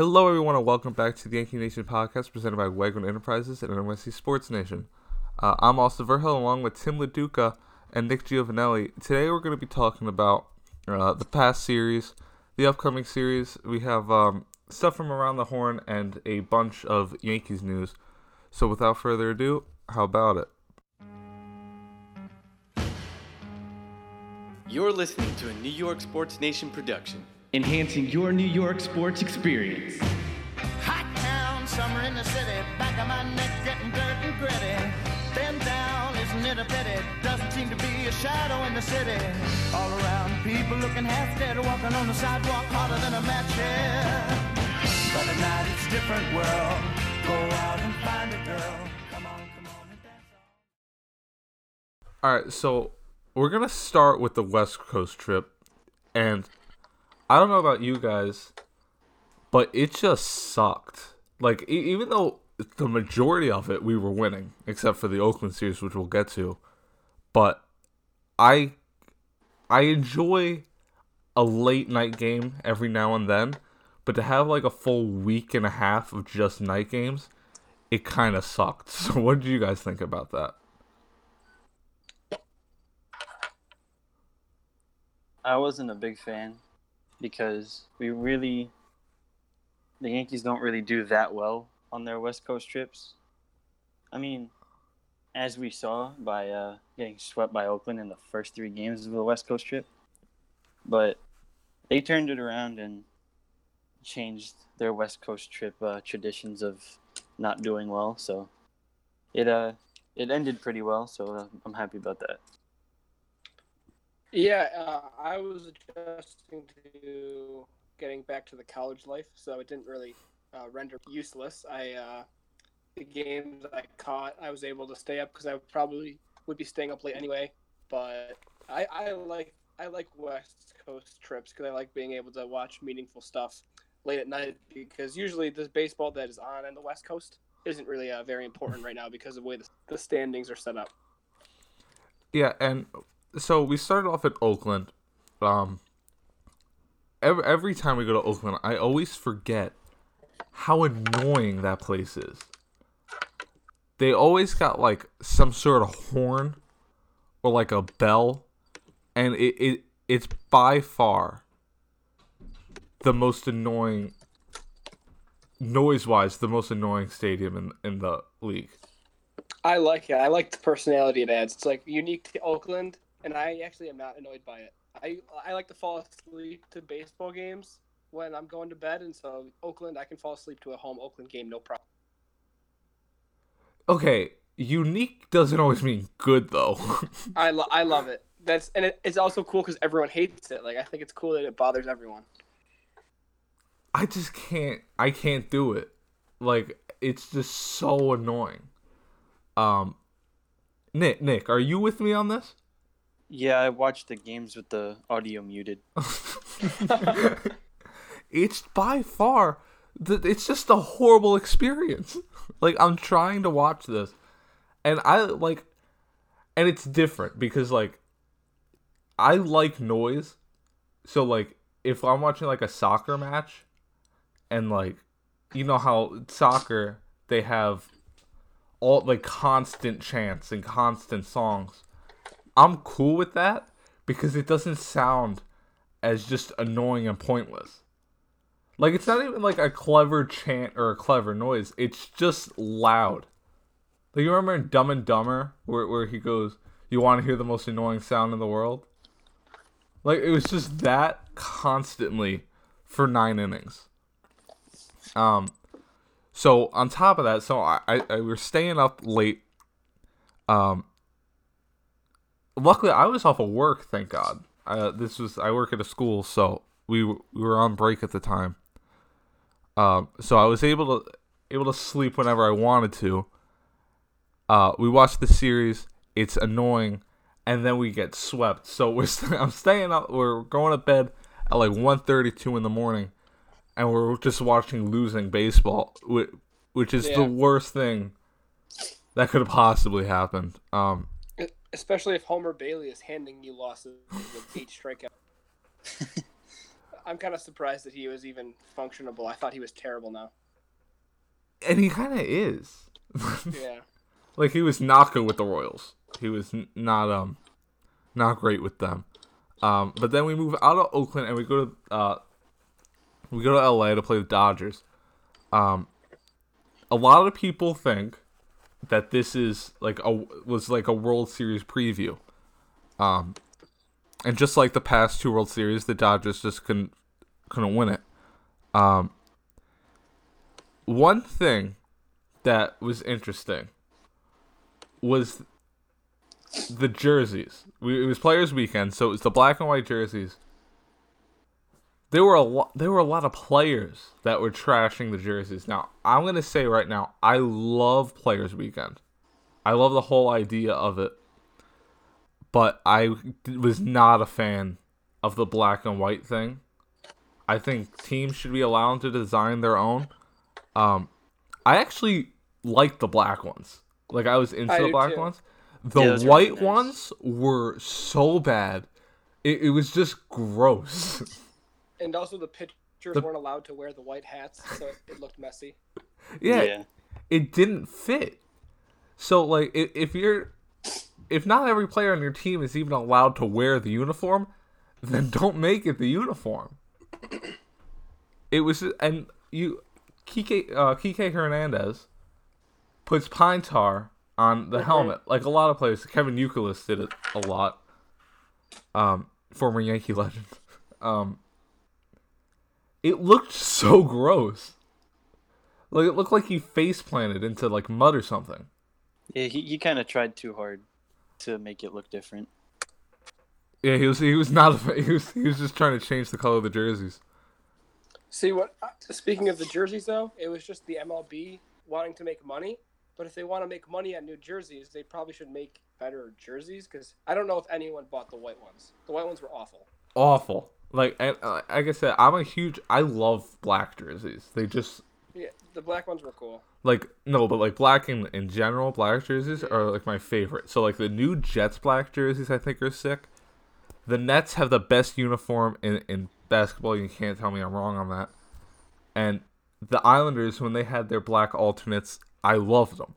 Hello, everyone, and welcome back to the Yankee Nation podcast presented by Wegman Enterprises and NYC Sports Nation. Uh, I'm Austin Verhill along with Tim LaDuca and Nick Giovanelli. Today, we're going to be talking about uh, the past series, the upcoming series. We have um, stuff from around the horn and a bunch of Yankees news. So, without further ado, how about it? You're listening to a New York Sports Nation production. Enhancing your New York sports experience. Hot town, summer in the city. Back of my neck getting dirt and gritty. Been down, isn't it a pity? Doesn't seem to be a shadow in the city. All around, people looking half dead, walking on the sidewalk harder than a match here. But at night it's a different world. Go out and find a girl. Come on, come on and dance on. All right, so we're gonna start with the West Coast trip, and I don't know about you guys, but it just sucked. Like e- even though the majority of it we were winning, except for the Oakland series, which we'll get to, but I I enjoy a late night game every now and then, but to have like a full week and a half of just night games, it kind of sucked. So what did you guys think about that? I wasn't a big fan because we really the Yankees don't really do that well on their West Coast trips. I mean, as we saw by uh, getting swept by Oakland in the first three games of the West Coast trip, but they turned it around and changed their West Coast trip uh, traditions of not doing well. So it uh it ended pretty well. So uh, I'm happy about that. Yeah, uh, I was adjusting to getting back to the college life, so it didn't really uh, render useless. I uh, the games I caught, I was able to stay up because I probably would be staying up late anyway. But I, I like I like West Coast trips because I like being able to watch meaningful stuff late at night because usually this baseball that is on in the West Coast isn't really uh, very important right now because of the way the, the standings are set up. Yeah, and so we started off at Oakland. Um, every every time we go to Oakland, I always forget how annoying that place is. They always got like some sort of horn or like a bell, and it, it it's by far the most annoying noise wise the most annoying stadium in in the league. I like it. I like the personality it adds. It's like unique to Oakland, and I actually am not annoyed by it. I I like to fall asleep to baseball games when I'm going to bed, and so Oakland, I can fall asleep to a home Oakland game, no problem. Okay, unique doesn't always mean good though. I lo- I love it. That's and it, it's also cool because everyone hates it. Like I think it's cool that it bothers everyone. I just can't I can't do it. Like it's just so annoying. Um Nick, Nick, are you with me on this? Yeah, I watched the games with the audio muted. It's by far the, it's just a horrible experience. Like I'm trying to watch this and I like and it's different because like I like noise. So like if I'm watching like a soccer match and like you know how soccer they have all like constant chants and constant songs. I'm cool with that because it doesn't sound as just annoying and pointless. Like it's not even like a clever chant or a clever noise. It's just loud. Like you remember in Dumb and Dumber where where he goes, "You want to hear the most annoying sound in the world?" Like it was just that constantly for nine innings. Um, so on top of that, so I, I, I we were staying up late. Um, luckily I was off of work, thank God. Uh, this was I work at a school, so we we were on break at the time. Um, so I was able to able to sleep whenever I wanted to. Uh, we watched the series. It's annoying, and then we get swept. So we're st- I'm staying up. We're going to bed at like 1.32 in the morning, and we're just watching losing baseball, which, which is Yeah. the worst thing that could have possibly happened. Um, Especially if Homer Bailey is handing you losses with each strikeout. I'm kind of surprised that he was even functionable. I thought he was terrible now. And he kind of is. Yeah. like he was not good with the Royals. He was n- not um not great with them. Um, but then we move out of Oakland and we go to uh we go to LA to play the Dodgers. Um, a lot of people think that this is like a was like a World Series preview. Um, and just like the past two World Series, the Dodgers just couldn't couldn't win it. Um, one thing that was interesting was the jerseys. We, it was Players Weekend, so it was the black and white jerseys. There were a lot. There were a lot of players that were trashing the jerseys. Now, I'm gonna say right now, I love Players Weekend. I love the whole idea of it, but I was not a fan of the black and white thing. I think teams should be allowed to design their own. Um, I actually liked the black ones. Like I was into I the black too. ones. The Yeah, white really nice. ones were so bad. It, it was just gross. And also the pitchers The- weren't allowed to wear the white hats, so it, it looked messy. yeah, it didn't fit. So like if, if you're if not every player on your team is even allowed to wear the uniform, then don't make it the uniform. It was and you Kike uh, Kike Hernandez puts pine tar on the helmet like a lot of players. Kevin Youkilis did it a lot. Um, former Yankee legend. Um, it looked so gross. Like it looked like he face planted into like mud or something. Yeah, he, he kind of tried too hard to make it look different. Yeah, he was he was not a, he was he was just trying to change the color of the jerseys. See what? uh, Speaking of the jerseys, though, it was just the MLB wanting to make money. But if they want to make money on new jerseys, they probably should make better jerseys. Because I don't know if anyone bought the white ones. The white ones were awful. Awful. Like and, uh, like I said, I'm a huge I love black jerseys. They just Yeah, the black ones were cool. like no, but like black in in general, black jerseys are like my favorite. So like the new Jets black jerseys, I think are sick. The Nets have the best uniform in in basketball. You can't tell me I'm wrong on that. And the Islanders, when they had their black alternates, I loved them.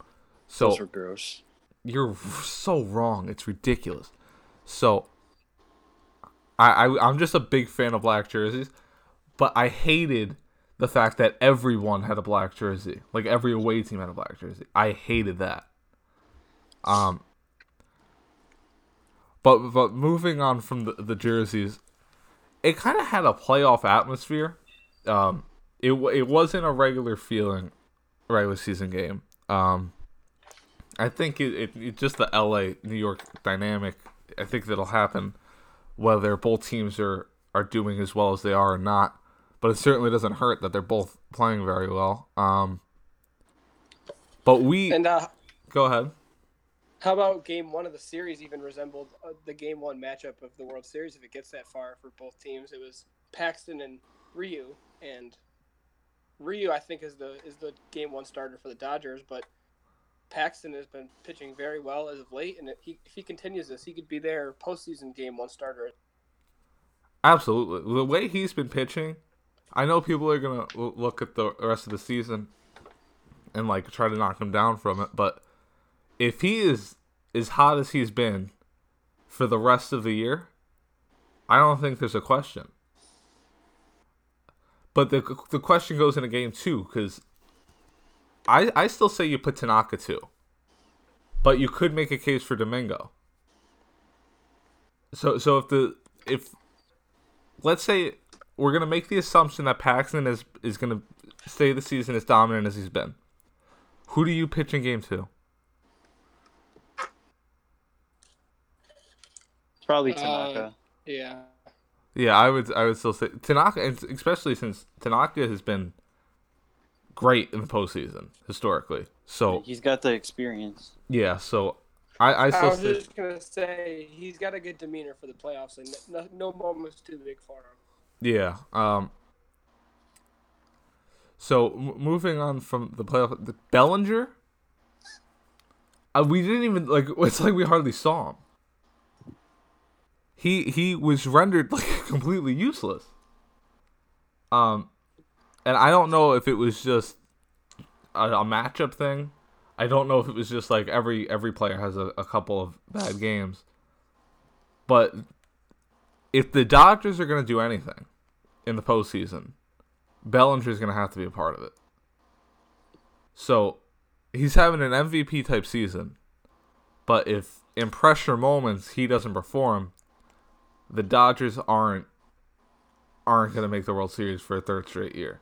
So Those were gross. you're so wrong. It's ridiculous. So I, I I'm just a big fan of black jerseys, but I hated the fact that everyone had a black jersey. Like every away team had a black jersey. I hated that. Um but but moving on from the, the jerseys, it kind of had a playoff atmosphere. Um it it wasn't a regular feeling regular season game. Um I think it, it, it just the LA New York dynamic. I think that'll happen whether both teams are are doing as well as they are or not. But it certainly doesn't hurt that they're both playing very well. Um, but we And uh, go ahead. how about game one of the series even resembled uh, the game one matchup of the World Series if it gets that far for both teams? It was Paxton and Ryu, and Ryu I think is the is the game one starter for the Dodgers, but Paxton has been pitching very well as of late, and if he, if he continues this, he could be their postseason game one starter. Absolutely, the way he's been pitching, I know people are gonna look at the rest of the season and like try to knock him down from it. But if he is as hot as he's been for the rest of the year, I don't think there's a question. But the the question goes in a game too, because I I still say you put Tanaka too, but you could make a case for Domingo. So so if the if let's say we're gonna make the assumption that Paxton is is gonna stay the season as dominant as he's been, who do you pitch in game two? Probably Uh, Tanaka. Yeah. Yeah, I would I would still say Tanaka, and especially since Tanaka has been great in the postseason historically. So He's got the experience. yeah, so I I I was say, just gonna say he's got a good demeanor for the playoffs, and no, no moment's too big for him. yeah. Um. So m- moving on from the playoff, the Bellinger. Uh, we didn't even like. It's like we hardly saw him. He he was rendered like completely useless. Um, and I don't know if it was just a, a matchup thing. I don't know if it was just like every every player has a, a couple of bad games. But if the Dodgers are going to do anything in the postseason, Bellinger is going to have to be a part of it. So he's having an MVP type season, but if in pressure moments he doesn't perform, the Dodgers aren't aren't going to make the World Series for a third straight year.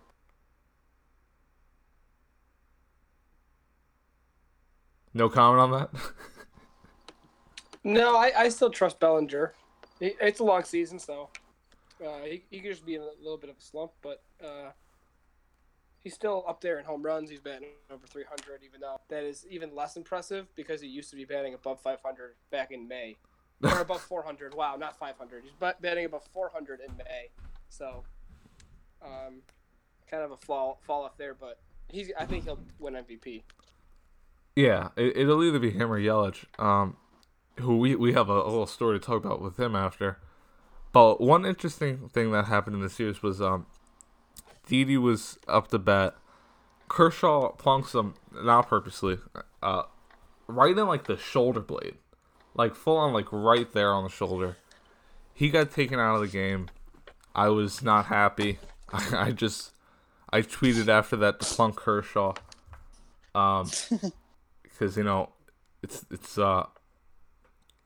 No comment on that. No, I, I still trust Bellinger. It- It's a long season, so uh, he, he could just be in a little bit of a slump, but uh, he's still up there in home runs. He's batting over 300, even though that is even less impressive because he used to be batting above 500 back in May. Or above 400. Wow, not 500. He's bat- batting above 400 in May. So, um, kind of a fall fall off there, but he's. I think he'll win MVP. Yeah, it, it'll either be him or Yelich, um, who we, we have a, a little story to talk about with him after. But one interesting thing that happened in the series was um, Didi was up to bat. Kershaw plunks him, not purposely, uh, right in like the shoulder blade, like full on, like right there on the shoulder. He got taken out of the game. I was not happy. I, I just, I tweeted after that to plunk Kershaw. Um, because you know it's it's uh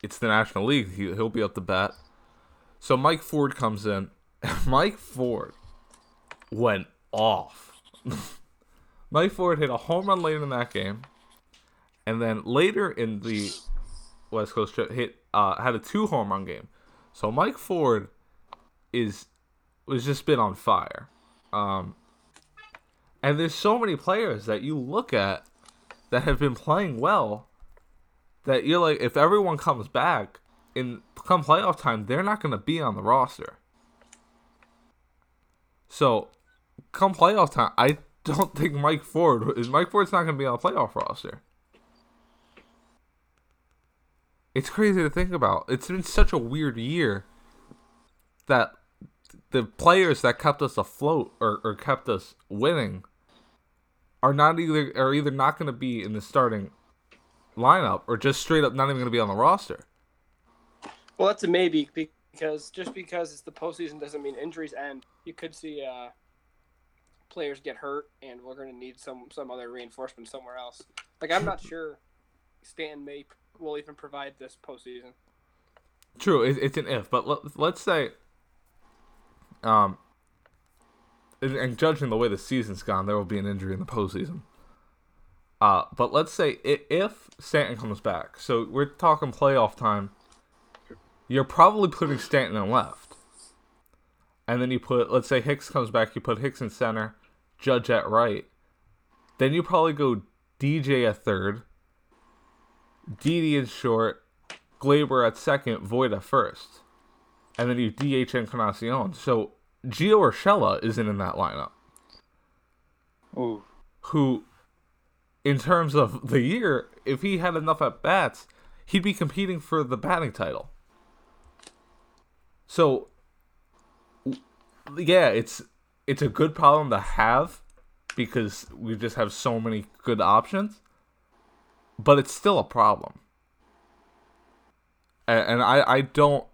it's the National League. He, he'll be up to bat. So Mike Ford comes in. Mike Ford went off. Mike Ford hit a home run late in that game, and then later in the West Coast trip hit uh, had a two home run game. So Mike Ford is was just been on fire. Um, and there's so many players that you look at that have been playing well that you're like if everyone comes back in come playoff time they're not going to be on the roster. So come playoff time i don't think mike ford is mike ford's not going to be on the playoff roster. It's crazy to think about. It's been such a weird year that the players that kept us afloat or, or kept us winning are not either are either not going to be in the starting lineup or just straight up not even going to be on the roster. Well, that's a maybe because just because it's the postseason doesn't mean injuries end. You could see uh, players get hurt, and we're going to need some some other reinforcement somewhere else. Like I'm not sure Stanton may will even provide this postseason. True, it's an if, but let's say, um, and, and judging the way the season's gone, there will be an injury in the postseason. Uh, but let's say i- if Stanton comes back, so we're talking playoff time. You're probably putting Stanton in left, and then you put, let's say Hicks comes back, you put Hicks in center, Judge at right. Then you probably go DJ at third, Didi in short, Gleyber at second, Voit at first, and then you DH Encarnacion. So Gio Urshela isn't in that lineup. Ooh. Who, in terms of the year, if he had enough at bats, he'd be competing for the batting title. So, yeah, it's it's a good problem to have because we just have so many good options, but it's still a problem. And, and I I don't.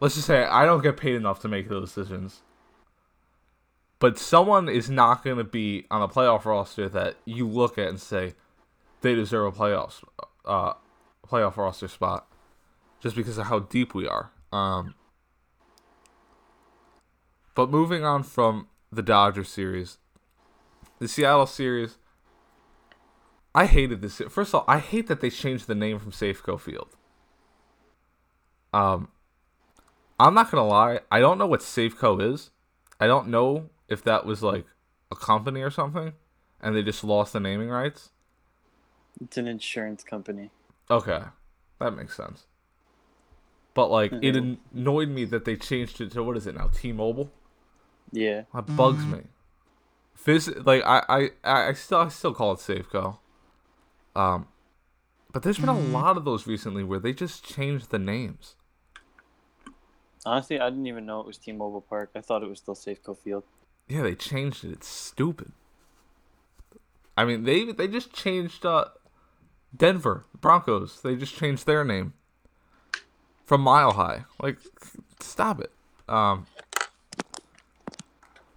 Let's just say I don't get paid enough to make those decisions. But someone is not going to be on a playoff roster that you look at and say they deserve a playoff uh, playoff roster spot just because of how deep we are. Um, but moving on from the Dodgers series, the Seattle series, I hated this. First of all, I hate that they changed the name from Safeco Field. Um, I'm not gonna lie, I don't know what Safeco is. I don't know if that was like a company or something, and they just lost the naming rights. It's an insurance company. Okay, that makes sense. But like, it annoyed me that they changed it to what is it now? T-Mobile. Yeah. That bugs me. Phys- like I, I, I still, I still call it Safeco. Um, but there's been a lot of those recently where they just changed the names. Honestly, I didn't even know it was T-Mobile Park. I thought it was still Safeco Field. Yeah, they changed it. It's stupid. I mean, they they just changed uh, Denver Broncos. They just changed their name from Mile High. Like, stop it. Um,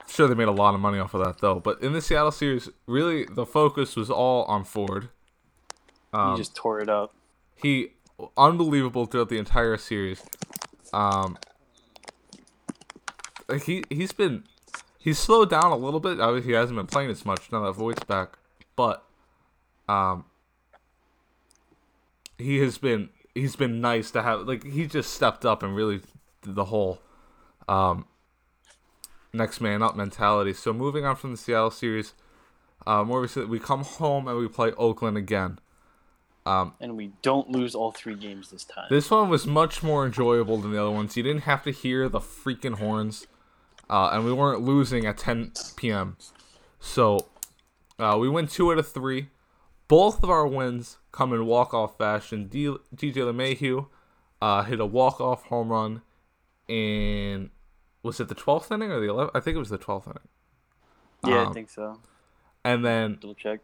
sure they made a lot of money off of that though. But in the Seattle series, really the focus was all on Ford. Um, he just tore it up. he unbelievable throughout the entire series. Um, like, he he's been he's slowed down a little bit. Obviously, he hasn't been playing as much now that Voit's back, but um, he has been he's been nice to have. Like he just stepped up and really did the whole um next man up mentality. So moving on from the Seattle series, uh, more recently we come home and we play Oakland again. Um, and we don't lose all three games this time. This one was much more enjoyable than the other ones. You didn't have to hear the freaking horns, uh, and we weren't losing at 10 p.m. So uh, we win two out of three. Both of our wins come in walk-off fashion. D- DJ LeMahieu uh, hit a walk-off home run in was it the 12th inning or the 11th? I think it was the 12th inning. yeah, um, I think so. And then Double check.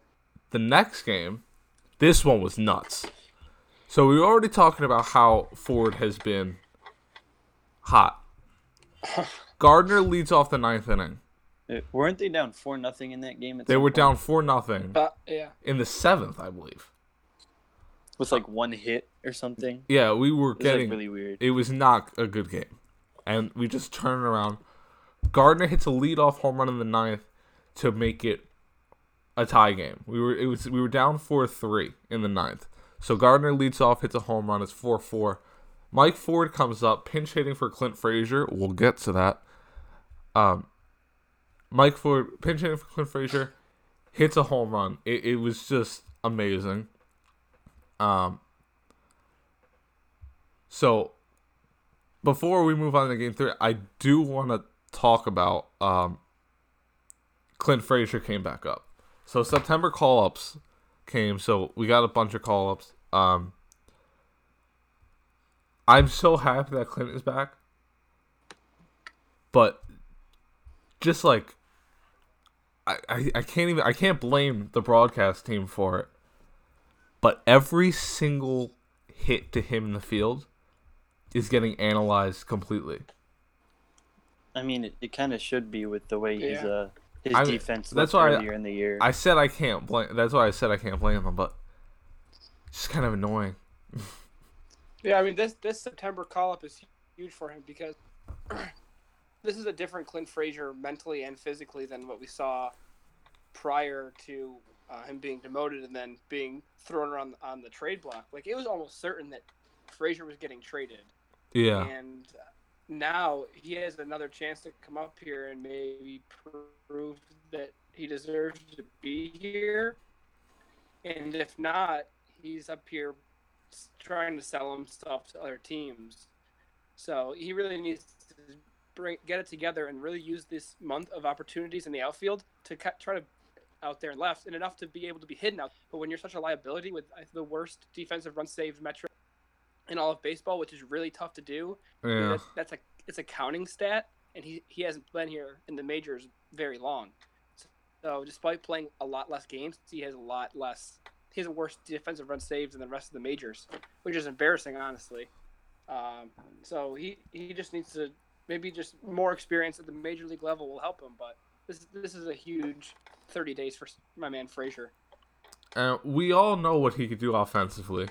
the next game, this one was nuts. So we were already talking about how Ford has been hot. Gardner leads off the ninth inning. Uh, Weren't they down four nothing in that game? At They were point? down four nothing Uh, yeah. in the seventh, I believe. with like one hit or something. Yeah, we were It was getting. like really weird. It was not a good game, and we just turned around. Gardner hits a leadoff home run in the ninth to make it a tie game. We were it was we were down four three in the ninth. So Gardner leads off, hits a home run. It's four four. Mike Ford comes up, pinch hitting for Clint Frazier. We'll get to that. Um, Mike Ford pinch hitting for Clint Frazier, hits a home run. It, it was just amazing. Um, so before we move on to game three, I do want to talk about um, Clint Frazier came back up. So September call ups came, so we got a bunch of call ups. Um, I'm so happy that Clint is back, but just like I, I, I can't even I can't blame the broadcast team for it. But every single hit to him in the field is getting analyzed completely. I mean, it, it kind of should be with the way his Yeah. uh his I mean, defense that's looked why I- in the year. I said I can't blame. That's why I said I can't blame him, but it's just kind of annoying. Yeah, I mean this this September call up is huge for him because this is a different Clint Frazier mentally and physically than what we saw prior to uh, him being demoted and then being thrown around on the trade block. Like it was almost certain that Frazier was getting traded, Yeah, and now he has another chance to come up here and maybe prove that he deserves to be here. And if not, he's up here trying to sell himself to other teams. So he really needs to bring get it together and really use this month of opportunities in the outfield to cut, try to out there and left and enough to be able to be hidden out. But when you're such a liability with uh, the worst defensive run saved metric in all of baseball, which is really tough to do, yeah. that's, that's a it's a counting stat, and he he hasn't been here in the majors very long. So despite playing a lot less games, he has a lot less. He has a worse defensive run saves than the rest of the majors, which is embarrassing, honestly. Um, so he he just needs to maybe just more experience at the major league level will help him. But this this is a huge 30 days for my man Frazier. We all know what he could do offensively.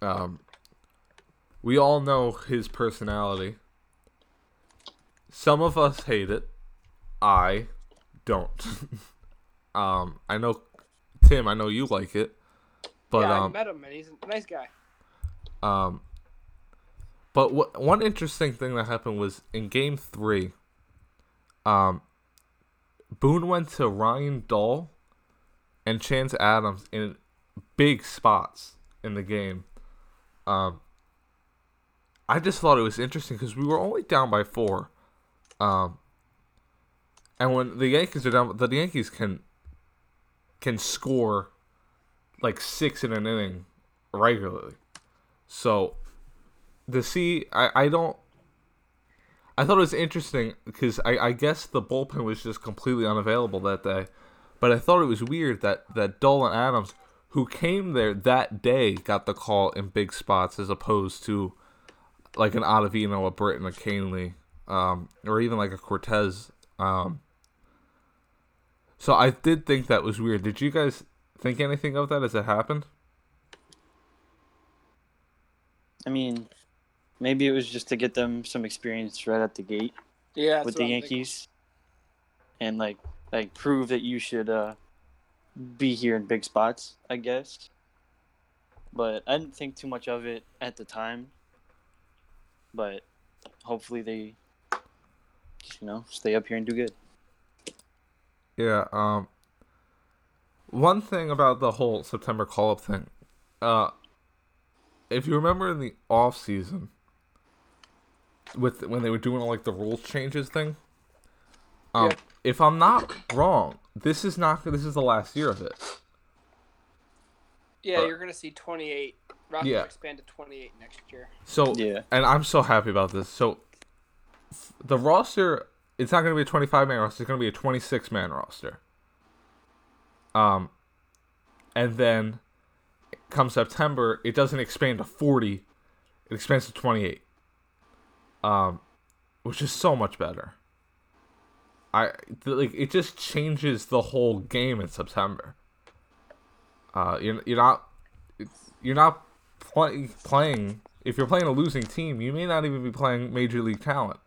Um, we all know his personality. Some of us hate it. I don't. um, I know Tim. I know you like it, but yeah, I um, met him and he's a nice guy. Um, but what one interesting thing that happened was in Game Three. Um, Boone went to Ryan Dull and Chance Adams in big spots in the game. Um, I just thought it was interesting because we were only down by four. Um, and when the Yankees are down, the Yankees can can score like six in an inning regularly. So to see, I, I don't. I thought it was interesting because I, I guess the bullpen was just completely unavailable that day, but I thought it was weird that that Dull and Adams, who came there that day, got the call in big spots as opposed to like an Ottavino, a Britton, a Kahnle, um, or even like a Cortes. Um, so I did think that was weird. Did you guys think anything of that as it happened? I mean, maybe it was just to get them some experience right at the gate Yeah, with the Yankees, and like like prove that you should uh, be here in big spots. I guess. But I didn't think too much of it at the time. But hopefully they, you know, stay up here and do good. Yeah. Um. One thing about the whole September call up thing, uh, if you remember in the off season, with when they were doing all, like the rules changes thing, um, Yeah. if I'm not wrong, this is not this is the last year of it. Yeah, Uh, you're gonna see 28. Roster Yeah. expand to 28 next year. So Yeah. and I'm so happy about this. So the roster, it's not going to be a 25 man roster. It's going to be a 26 man roster. Um, and then come September, it doesn't expand to 40. It expands to 28. Um, which is so much better. I like it just changes the whole game in September. Uh, you're you're not you're not play, playing if you're playing a losing team, you may not even be playing major league talent.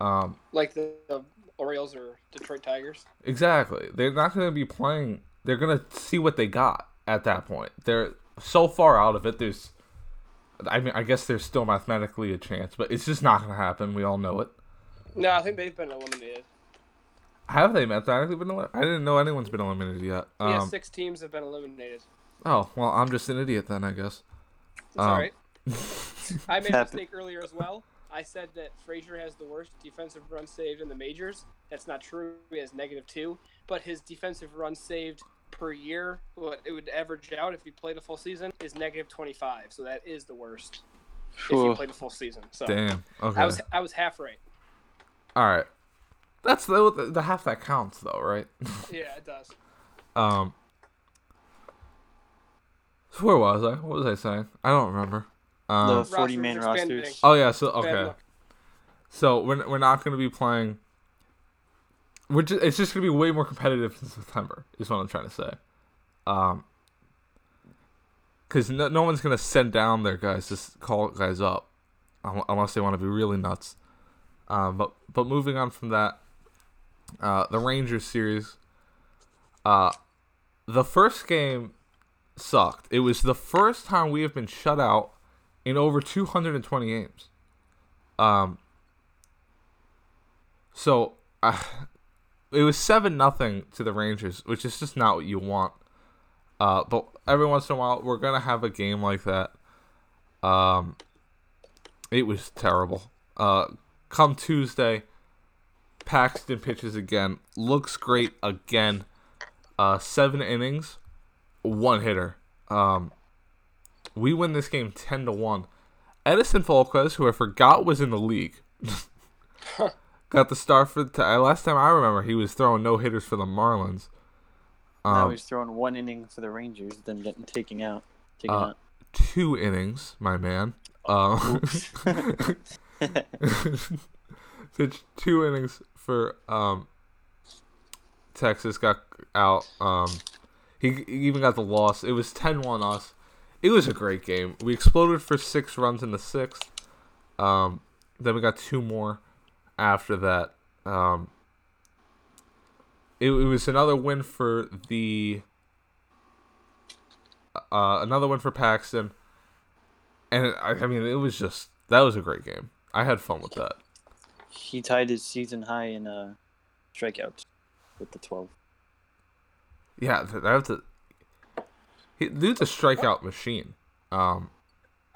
Um, Like the, the Orioles or Detroit Tigers. exactly. They're not going to be playing. They're going to see what they got at that point. They're so far out of it. There's, I mean, I guess there's still mathematically a chance, but it's just not going to happen. We all know it. No, I think they've been eliminated. Have they mathematically been? Eli- I didn't know anyone's been eliminated yet. yeah, Um, six teams have been eliminated. oh well, I'm just an idiot then, I guess. It's um, all right. I made a mistake earlier as well. I said that Frazier has the worst defensive run saved in the majors. That's not true. He has negative two, but his defensive run saved per year, what it would average out if you played a full season, is negative 25. So that is the worst if you played a full season. So Damn. Okay. I was I was half right. All right. That's the, the the half that counts though, right? Yeah, it does. Um, so where was I? What was I saying? I don't remember. Um, the 40 man rosters. oh yeah, so okay, so we're we're not gonna be playing. Just, it's just gonna be way more competitive in September. Is what I'm trying to say. Um, because no, no one's gonna send down their guys s- call guys up, unless they want to be really nuts. Um, but but moving on from that, uh, the Rangers series. Uh, the first game sucked. It was the first time we have been shut out in over 220 games. Um. So, it was seven nothing to the Rangers, which is just not what you want. Uh, but every once in a while, we're gonna have a game like that. Um, it was terrible. Uh, come Tuesday, Paxton pitches again. Looks great again. Uh, seven innings, one hitter. Um, we win this game ten to one. Edinson Volquez, who I forgot was in the league, got the start for the t- last time I remember. He was throwing no hitters for the Marlins. now Um, he's throwing one inning for the Rangers, then getting taken out. Taken Uh, out. two innings, my man. Um, pitched two innings for um, Texas. Got out. Um, he, he even got the loss. It was 10-1 us. It was a great game. We exploded for six runs in the sixth. Um, then we got two more after that. Um, it, it was another win for the uh, another one for Paxton, and it, I, I mean it was just that was a great game. I had fun with that. He tied his season high in uh, strikeouts with the 12. Yeah, th- that's a he, dude's a strikeout machine. Um,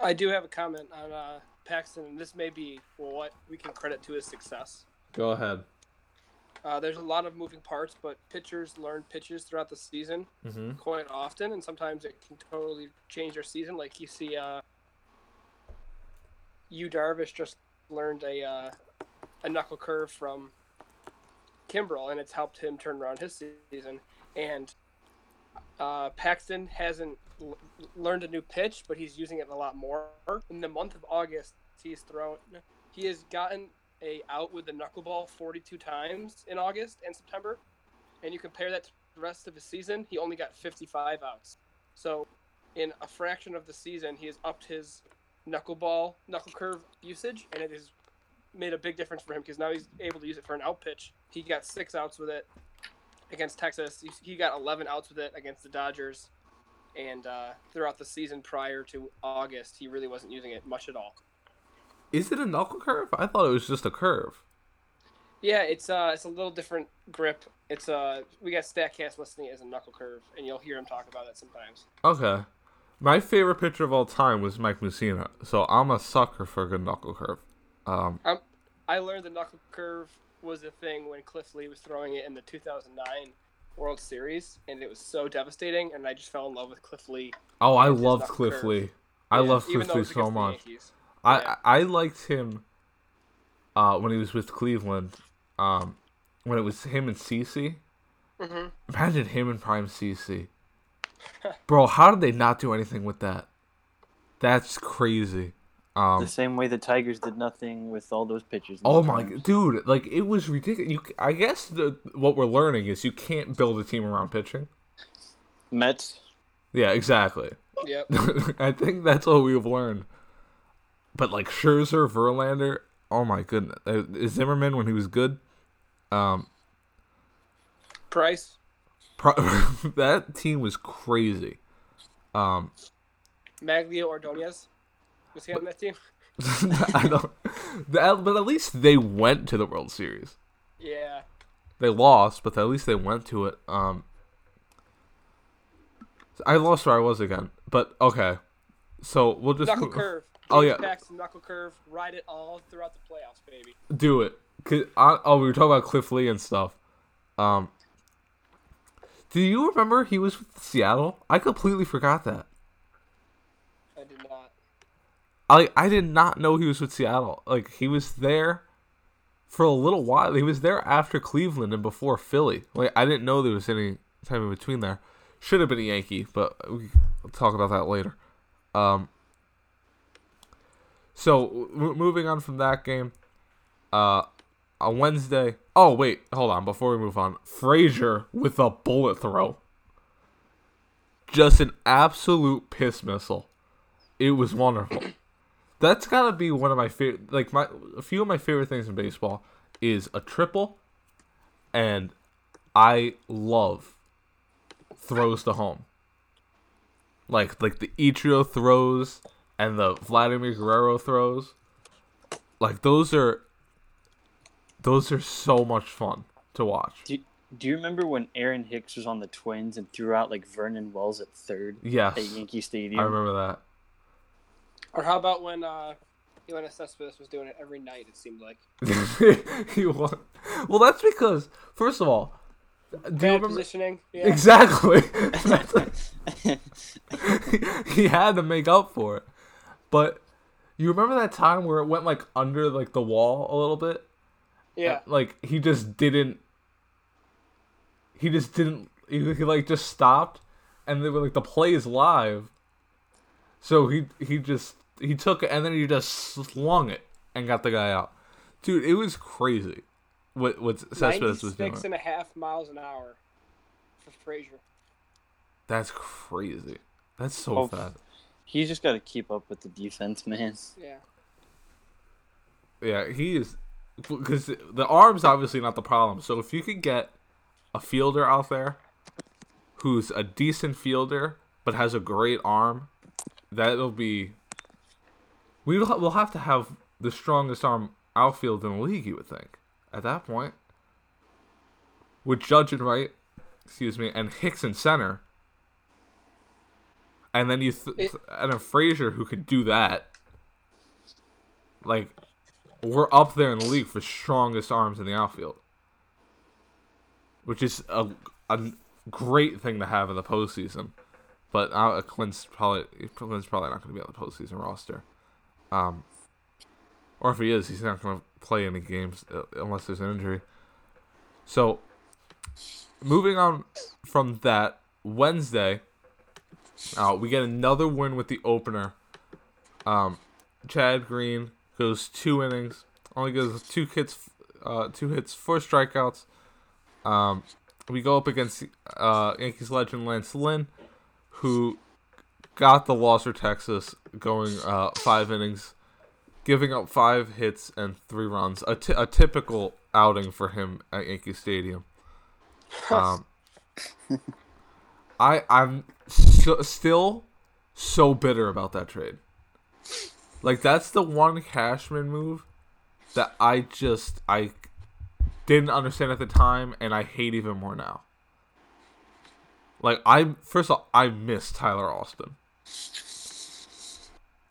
I do have a comment on uh, Paxton, and this may be what we can credit to his success. go ahead. Uh, there's a lot of moving parts, but pitchers learn pitches throughout the season Mm-hmm. quite often, and sometimes it can totally change their season. Like you see, uh, you Darvish just learned a uh, a knuckle curve from Kimbrel, and it's helped him turn around his season. And uh, Paxton hasn't l- learned a new pitch, but he's using it a lot more. In the month of August, he's thrown. He has gotten a out with the knuckleball 42 times in August and September, and you compare that to the rest of his season, he only got 55 outs. So, in a fraction of the season, he has upped his knuckleball knuckle curve usage, and it has made a big difference for him because now he's able to use it for an out pitch. He got six outs with it against Texas. He got 11 outs with it against the Dodgers, and uh, throughout the season prior to August, he really wasn't using it much at all. Is it a knuckle curve? I thought it was just a curve. Yeah, it's uh, it's a little different grip. It's uh, we got Statcast listing it as a knuckle curve, and you'll hear him talk about it sometimes. Okay. My favorite pitcher of all time was Mike Mussina, so I'm a sucker for a good knuckle curve. Um, Um, I learned the knuckle curve was a thing when Cliff Lee was throwing it in the 2009 World Series, and it was so devastating. And I just fell in love with Cliff Lee. oh, I His loved Cliff. Lee. I Yeah, loved even Cliff Lee so much. I Yeah. I liked him uh, when he was with Cleveland. Um, when it was him and CC. Mhm. Imagine him and Prime CC. Bro, how did they not do anything with that? That's crazy. Um, the same way the Tigers did nothing with all those pitchers. oh my times. dude, like it was ridiculous. You, c- I guess the what we're learning is you can't build a team around pitching. Mets. Yeah, exactly. Yep. I think that's what we've learned. But like Scherzer, Verlander, oh my goodness, Uh, Zimmermann when he was good, um, Price, pro- that team was crazy. Um, Magglio, Ordonez. Was he on that team? I don't, that, but at least they went to the World Series. Yeah. They lost, but at least they went to it. Um, I lost where I was again, but okay. So we'll just Knuckle curve. Oh, yeah. Paxton, knuckle curve. Ride it all throughout the playoffs, baby. do it. 'Cause I, oh, we were talking about Cliff Lee and stuff. Um, do you remember he was with Seattle? I completely forgot that. I. I did not know he was with Seattle. Like he was there for a little while. He was there after Cleveland and before Philly. Like I didn't know there was any time in between there. Should have been a Yankee, but we will talk about that later. Um. So m- moving on from that game, uh, on Wednesday. Oh wait, hold on. Before we move on, Frazier with a bullet throw. Just an absolute piss missile. It was wonderful. That's gotta be one of my favorite. Like my a few of my favorite things in baseball is a triple, and I love throws to home. Like like the Ichiro throws and the Vladimir Guerrero throws. Like those are those are so much fun to watch. Do, do you remember when Aaron Hicks was on the Twins and threw out like Vernon Wells at third Yes, at Yankee Stadium? I remember that. Or how about when uh, Yoenis Cespedes was doing it every night? It seemed like. Well, that's because first of all, do you remember positioning. Yeah. exactly? He had to make up for it. But you remember that time where it went like under like the wall a little bit? yeah. Like he just didn't. He just didn't. He, he like just stopped, and they were like the play is live. So he he just he took it and then he just slung it and got the guy out. Dude, it was crazy. What what Cespedes was doing. 96 and a half miles an hour for Frazier. That's crazy. That's so Oh, fast. He's just got to keep up with the defense, man. Yeah. Yeah, he is because the arm's obviously not the problem. So if you could get a fielder out there who's a decent fielder but has a great arm, that'll be. We'll we'll have to have the strongest arm outfield in the league. You would think at that point, with Judge and right, excuse me, and Hicks in center, and then you th- It- and a Frazier who could do that. Like, we're up there in the league for strongest arms in the outfield, which is a a great thing to have in the postseason. But uh, Clint's probably Clint's probably not going to be on the postseason roster. Um, or if he is, he's not going to play any games uh, unless there's an injury. So, moving on from that, Wednesday, uh, we get another win with the opener. Um, Chad Green goes two innings, only goes two hits, uh, two hits, four strikeouts. Um, we go up against uh, Yankees legend Lance Lynn, who got the loss for Texas, going uh, five innings, giving up five hits and three runs. A, t- a typical outing for him at Yankee Stadium. Um, I I'm still so bitter about that trade. Like that's the one Cashman move that I just I didn't understand at the time and I hate even more now. Like I first of all I miss Tyler Austin.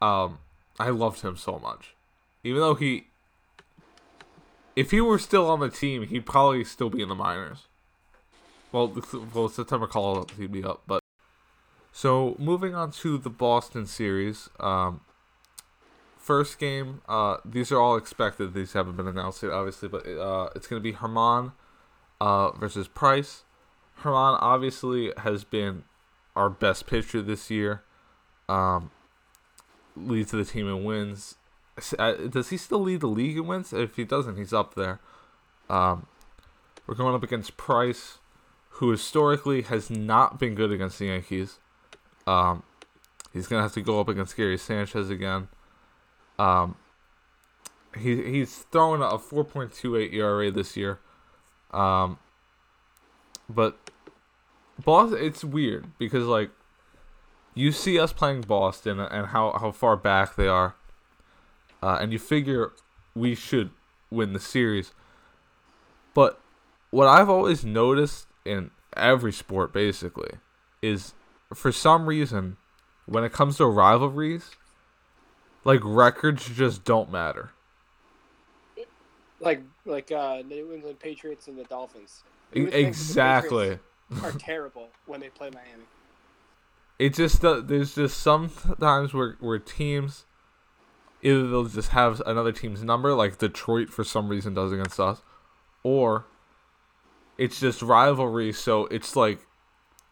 Um I loved him so much. Even though he if he were still on the team, he'd probably still be in the minors. Well, well, September call up, he'd be up. But so moving on to the Boston series. Um, first game. Uh, these are all expected. These haven't been announced yet, obviously, but uh, it's to be German uh, versus Price. German obviously has been our best pitcher this year. Um, leads the team in wins. Uh, does he still lead the league in wins? If he doesn't, he's up there. Um, we're going up against Price, who historically has not been good against the Yankees. Um, he's gonna have to go up against Gary Sanchez again. Um, he he's throwing a 4.28 ERA this year. Um, but Boston, it's weird because like you see us playing Boston and how how far back they are, uh, and you figure we should win the series. But what I've always noticed in every sport basically is for some reason when it comes to rivalries like records just don't matter Like like uh, New England Patriots and the Dolphins. You would think the exactly. Are terrible when they play Miami. it just uh, there's just some times where where teams either they'll just have another team's number like Detroit for some reason does against us or it's just rivalry so it's like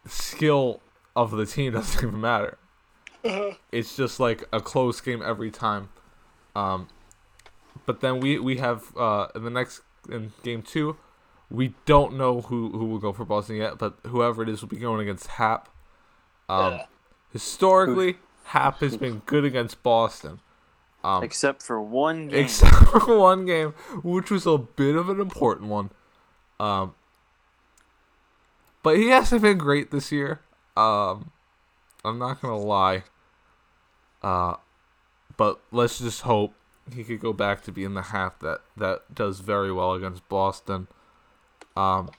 skill of the team doesn't even matter. It's just like a close game every time. Um but then we we have uh in the next in game 2 we don't know who who will go for Boston yet but whoever it is will be going against Happ um historically Happ has been good against Boston um Except for one game. except for one game, which was a bit of an important one. Um, but he hasn't been great this year. Um, I'm not gonna lie. Uh, but let's just hope he could go back to being the half that that does very well against Boston. Um,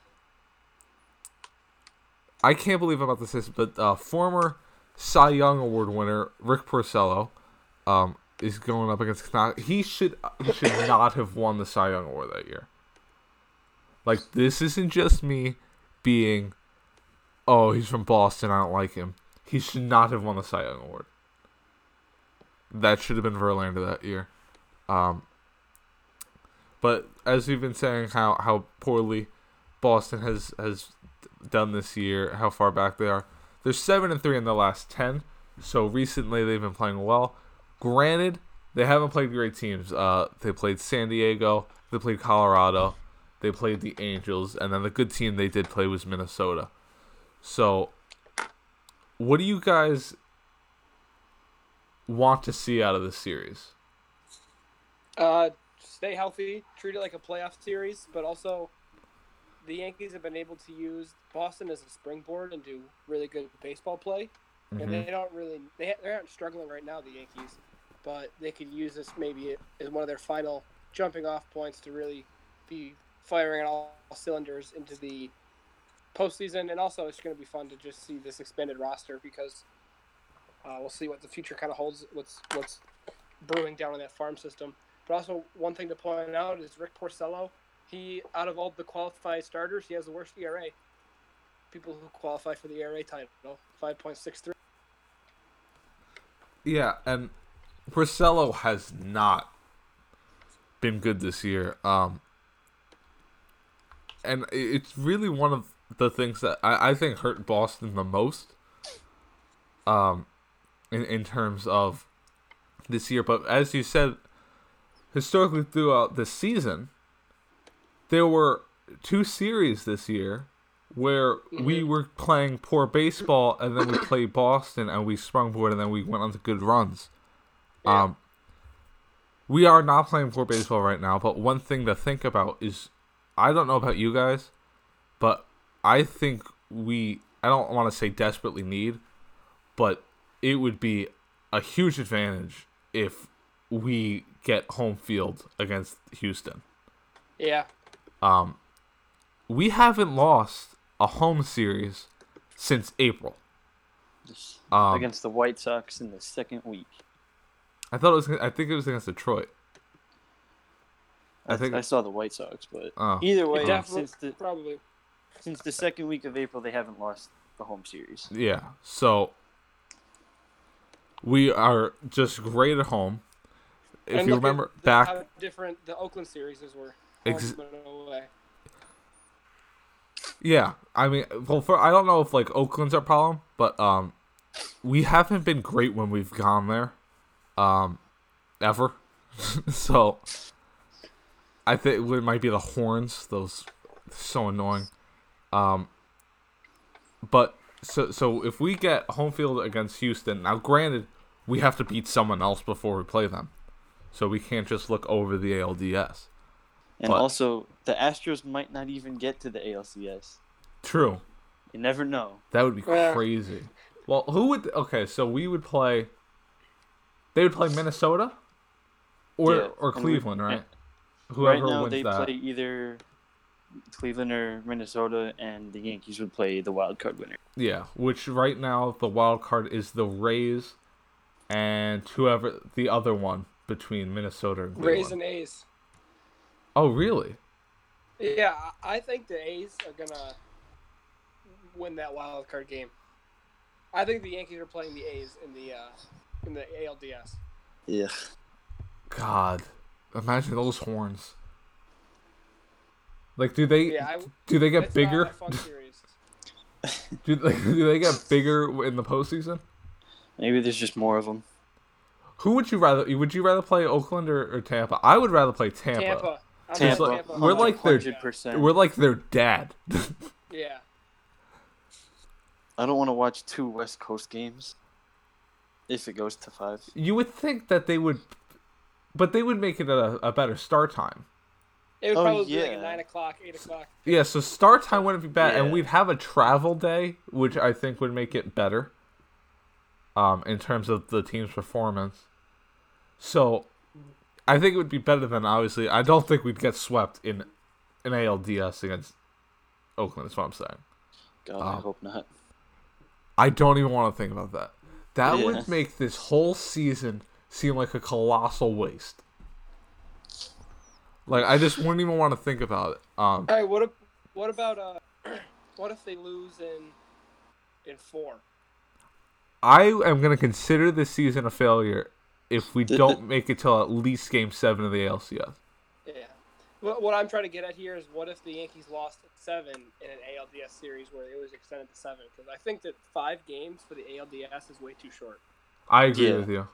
I can't believe I'm about to say this, but uh, former Cy Young Award winner Rick Porcello, um, is going up against. He should he should not have won the Cy Young Award that year. Like this isn't just me being, oh he's from Boston, I don't like him. He should not have won the Cy Young Award. That should have been Verlander that year. Um, but as we've been saying, how how poorly Boston has has done this year, how far back they are. They're seven and three in the last ten. So recently they've been playing well. Granted, they haven't played great teams. Uh, they played San Diego, they played Colorado, they played the Angels, and then the good team they did play was Minnesota. So, what do you guys want to see out of this series? Uh, stay healthy, treat it like a playoff series, but also the Yankees have been able to use Boston as a springboard and do really good baseball play. And they don't really they they aren't struggling right now, the Yankees, but they could use this maybe as one of their final jumping off points to really be firing on all cylinders into the postseason. And also, it's going to be fun to just see this expanded roster because uh, we'll see what the future kind of holds. What's what's brewing down in that farm system. But also, one thing to point out is Rick Porcello. He, out of all the qualified starters, he has the worst ERA. People who qualify for the ERA title, five point six three. Yeah, and Porcello has not been good this year. Um, and it's really one of the things that I, I think hurt Boston the most. Um, in in terms of this year, but as you said, historically throughout the season, there were two series this year where we were playing poor baseball and then we played Boston and we sprung forward and then we went on to good runs. Um, we are not playing poor baseball right now, but one thing to think about is I don't know about you guys, but I think we I don't want to say desperately need, but it would be a huge advantage if we get home field against Houston. Yeah. Um, we haven't lost a home series since April. Um, against the White Sox in the second week. I thought it was. I think it was against Detroit. I I, think- I saw the White Sox, but Oh. either way, Definitely. since the Probably. since the second week of April, they haven't lost the home series. Yeah. So we are just great at home. If And you look at remember the- back, how different the Oakland series were. Ex- home and away. yeah. I mean, well, for I don't know if like Oakland's our problem, but um, we haven't been great when we've gone there, um, ever. so I think it might be the horns. Those so annoying. Um, but so so if we get home field against Houston, now granted, we have to beat someone else before we play them, so we can't just look over the ALDS. And But- also, the Astros might not even get to the ALCS. True, You never know. that would be Yeah. crazy. Well, who would? Okay, so we would play. They would play Minnesota, or Yeah, or and we- Cleveland, right? right Whoever now, wins they that. play either Cleveland or Minnesota, and the Yankees would play the wild card winner. Yeah, which right now the wild card is the Rays, and whoever the other one between Minnesota and Cleveland. Rays and A's. Oh, really? Yeah, I I think the A's are gonna win that wild card game. I think the Yankees are playing the A's in the uh, in the ALDS. Yeah. God, imagine those horns. Like, do they Yeah, I, do they get bigger? Not a fun series. Do they, do they get bigger in the postseason? Maybe there's just more of them. Who would you rather? Would you rather play Oakland or, or Tampa? I would rather play Tampa. Tampa. I'm Tampa. like- we're like their- 100%. We're like their dad. Yeah. I don't want to watch two West Coast games. If it goes to five. you would think that they would, but they would make it a, a better start time. It would Oh, probably be like yeah. nine o'clock, eight o'clock. Yeah, so start time wouldn't be bad, and we'd have a travel day, which I think would make it better. Um, in terms of the team's performance, so I think it would be better than obviously. I don't think we'd get swept in an ALDS against Oakland. Is what I'm saying. God, I Oh. hope not. I don't even want to think about that. That Yeah. would make this whole season seem like a colossal waste. Like I just wouldn't even want to think about it. Um, All right. What? ab- What about uh? What if they lose in in four? I am going to consider this season a failure if we don't make it till at least Game Seven of the ALCS. Yeah. What, what I'm trying to get at here is what if the Yankees lost at seven in an ALDS series where it was extended to seven? Because I think that five games for the ALDS is way too short. I agree Yeah. with you.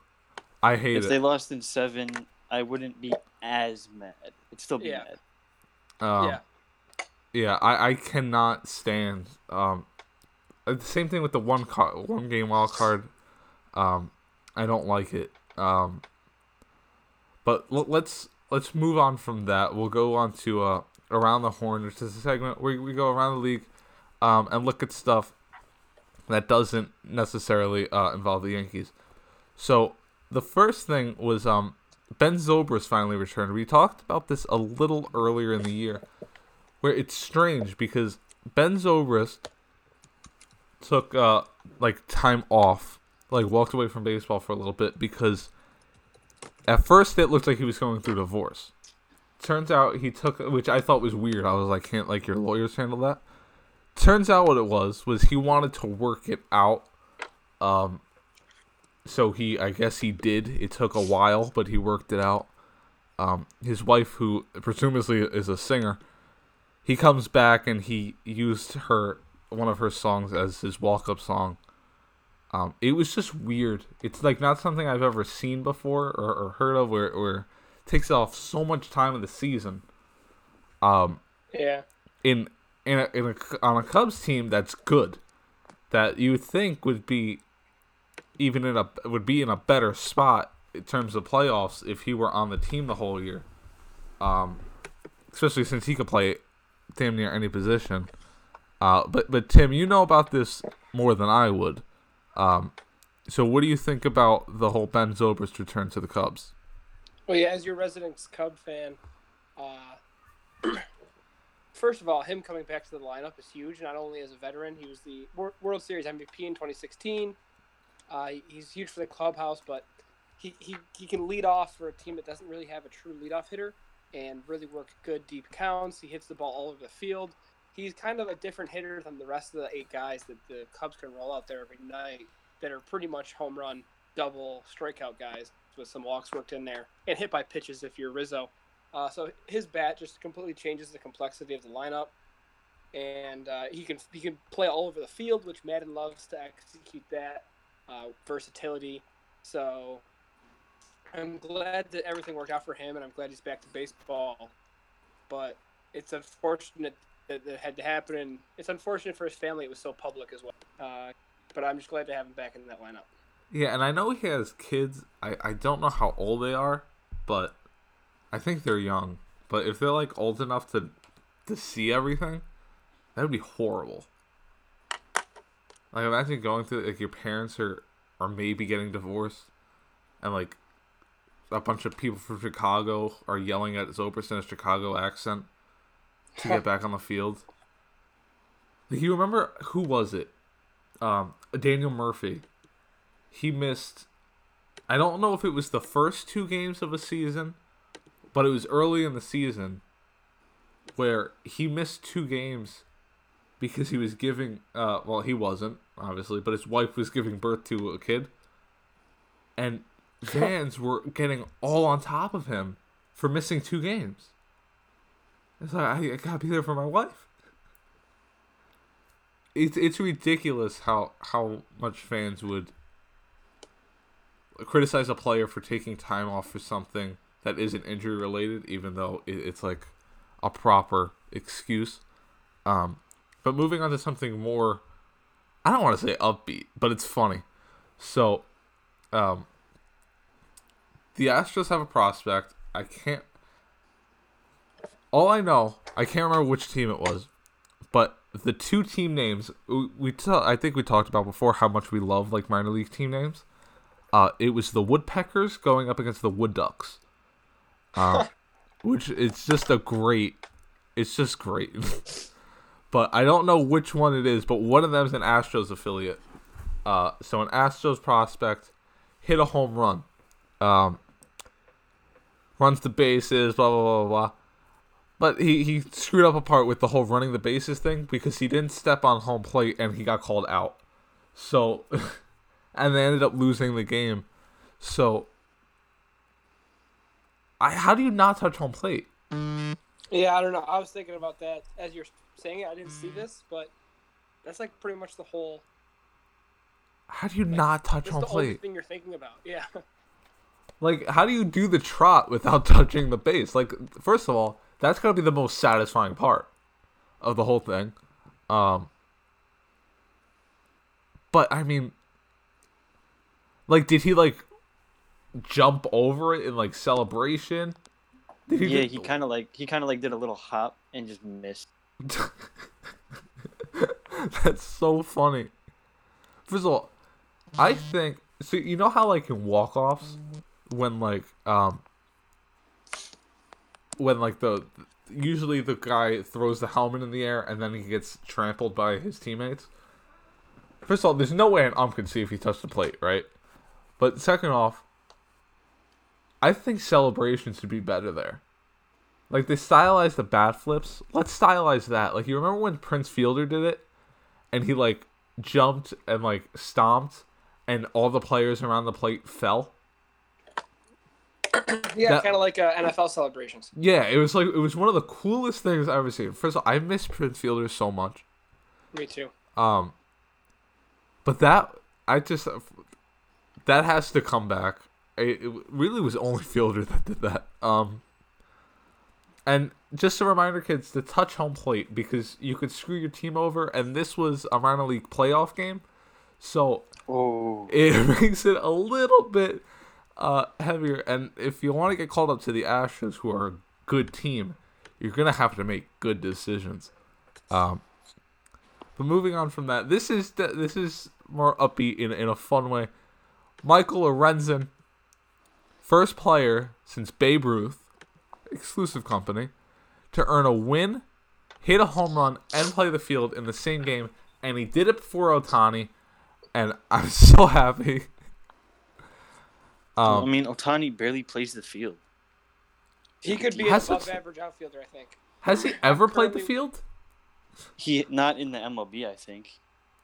I hate If it. If they lost in seven, I wouldn't be as mad. I'd still be Yeah. mad. Um, yeah. Yeah, I, I cannot stand. Um, uh, the same thing with the one card, one game wild card. Um, I don't like it. Um, but l- let's let's move on from that. We'll go on to uh, around the horn, which is a segment where we go around the league, um, and look at stuff that doesn't necessarily uh, involve the Yankees. So the first thing was um, Ben Zobrist finally returned. We talked about this a little earlier in the year where it's strange because Ben Zobrist took uh like time off, like walked away from baseball for a little bit because at first it looked like he was going through divorce. Turns out he took which I thought was weird. I was like, can't like your lawyers handle that? Turns out what it was was he wanted to work it out. Um so he I guess he did. It took a while, but he worked it out. um, his wife, who presumably is a singer, he comes back and he used her one of her songs as his walk up song. Um, it was just weird. It's like not something I've ever seen before or, or heard of, where where it takes off so much time of the season. Um, Yeah. in in a, in a on a Cubs team that's good, that you would think would be even in a would be in a better spot in terms of playoffs if he were on the team the whole year. Um, especially since he could play damn near any position. Uh, but but Tim, you know about this more than I would. Um, so what do you think about the whole Ben Zobrist return to the Cubs? Well, yeah, as your resident Cub fan, uh, first of all, him coming back to the lineup is huge. Not only as a veteran, he was the Wor- World Series MVP in 2016. Uh, he's huge for the clubhouse, but he, he, he can lead off for a team that doesn't really have a true leadoff hitter and really work good deep counts. He hits the ball all over the field. He's kind of a different hitter than the rest of the eight guys that the Cubs can roll out there every night that are pretty much home run, double, strikeout guys with some walks worked in there and hit by pitches if you're Rizzo. Uh, so his bat just completely changes the complexity of the lineup, and uh, he can he can play all over the field, which Maddon loves to execute that uh, versatility. So I'm glad that everything worked out for him, and I'm glad he's back to baseball. But it's unfortunate that it had to happen, and it's unfortunate for his family. It was so public as well. Uh, but I'm just glad to have him back in that lineup. Yeah, and I know he has kids. I, I don't know how old they are, but I think they're young. But if they're like old enough to to see everything, that would be horrible. Like imagine going through like your parents are are maybe getting divorced, and like a bunch of people from Chicago are yelling at Zobrist in a Chicago accent to get back on the field. Like, you remember who was it? Um, Daniel Murphy he missed I don't know if it was the first two games of a season, but it was early in the season where he missed two games because he was giving uh well he wasn't obviously, but his wife was giving birth to a kid. And fans were getting all on top of him for missing two games. It's like I, I gotta be there for my wife. It's it's ridiculous how how much fans would criticize a player for taking time off for something that isn't injury related, even though it, it's like a proper excuse. Um, but moving on to something more, I don't want to say upbeat, but it's funny. So, um, the Astros have a prospect. I can't. All I know, I can't remember which team it was, but the two team names we, we t- I think we talked about before how much we love like minor league team names. Uh, it was the Woodpeckers going up against the Wood Ducks, uh, which it's just a great. It's just great, but I don't know which one it is. But one of them is an Astros affiliate. Uh, so an Astros prospect hit a home run, um, runs the bases, blah blah blah blah. But he, he screwed up a part with the whole running the bases thing because he didn't step on home plate and he got called out. So, and they ended up losing the game. So, I how do you not touch home plate? Yeah, I don't know. I was thinking about that as you're saying it. I didn't see this, but that's like pretty much the whole. How do you not touch home the only plate? thing you're thinking about. Yeah. Like, how do you do the trot without touching the base? Like, first of all, that's gonna be the most satisfying part of the whole thing. Um, but I mean, like, did he like jump over it in like celebration? Did Yeah, do- he kind of like he kind of like did a little hop and just missed. That's so funny. First of all, I think so. You know how like in walk offs, when like um, when like the usually the guy throws the helmet in the air and then he gets trampled by his teammates. First of all, there's no way an ump can see if he touched the plate, right? But second off, I think celebration should be better there. Like they stylized the bat flips. Let's stylize that. Like you remember when Prince Fielder did it, and he like jumped and like stomped, and all the players around the plate fell. Yeah, That- kind of like uh, NFL celebrations. Yeah, it was like it was one of the coolest things I've ever seen. First of all, I miss Prince Fielder so much. Me too. Um, but that I just that has to come back. It, it really was only Fielder that did that. Um, and just a reminder, kids, to touch home plate because you could screw your team over. And this was a minor league playoff game, so Oh, it makes it a little bit uh, heavier. And if you want to get called up to the Ashes, who are a good team, you're gonna have to make good decisions. Um, but moving on from that, this is this is more upbeat in in a fun way. Michael Lorenzen, first player since Babe Ruth, exclusive company, to earn a win, hit a home run, and play the field in the same game, and he did it before Ohtani, and I'm so happy. I Um, mean, Ohtani barely plays the field. He could be an above it- average outfielder, I think. has he ever played the field? He not in the MLB, I think.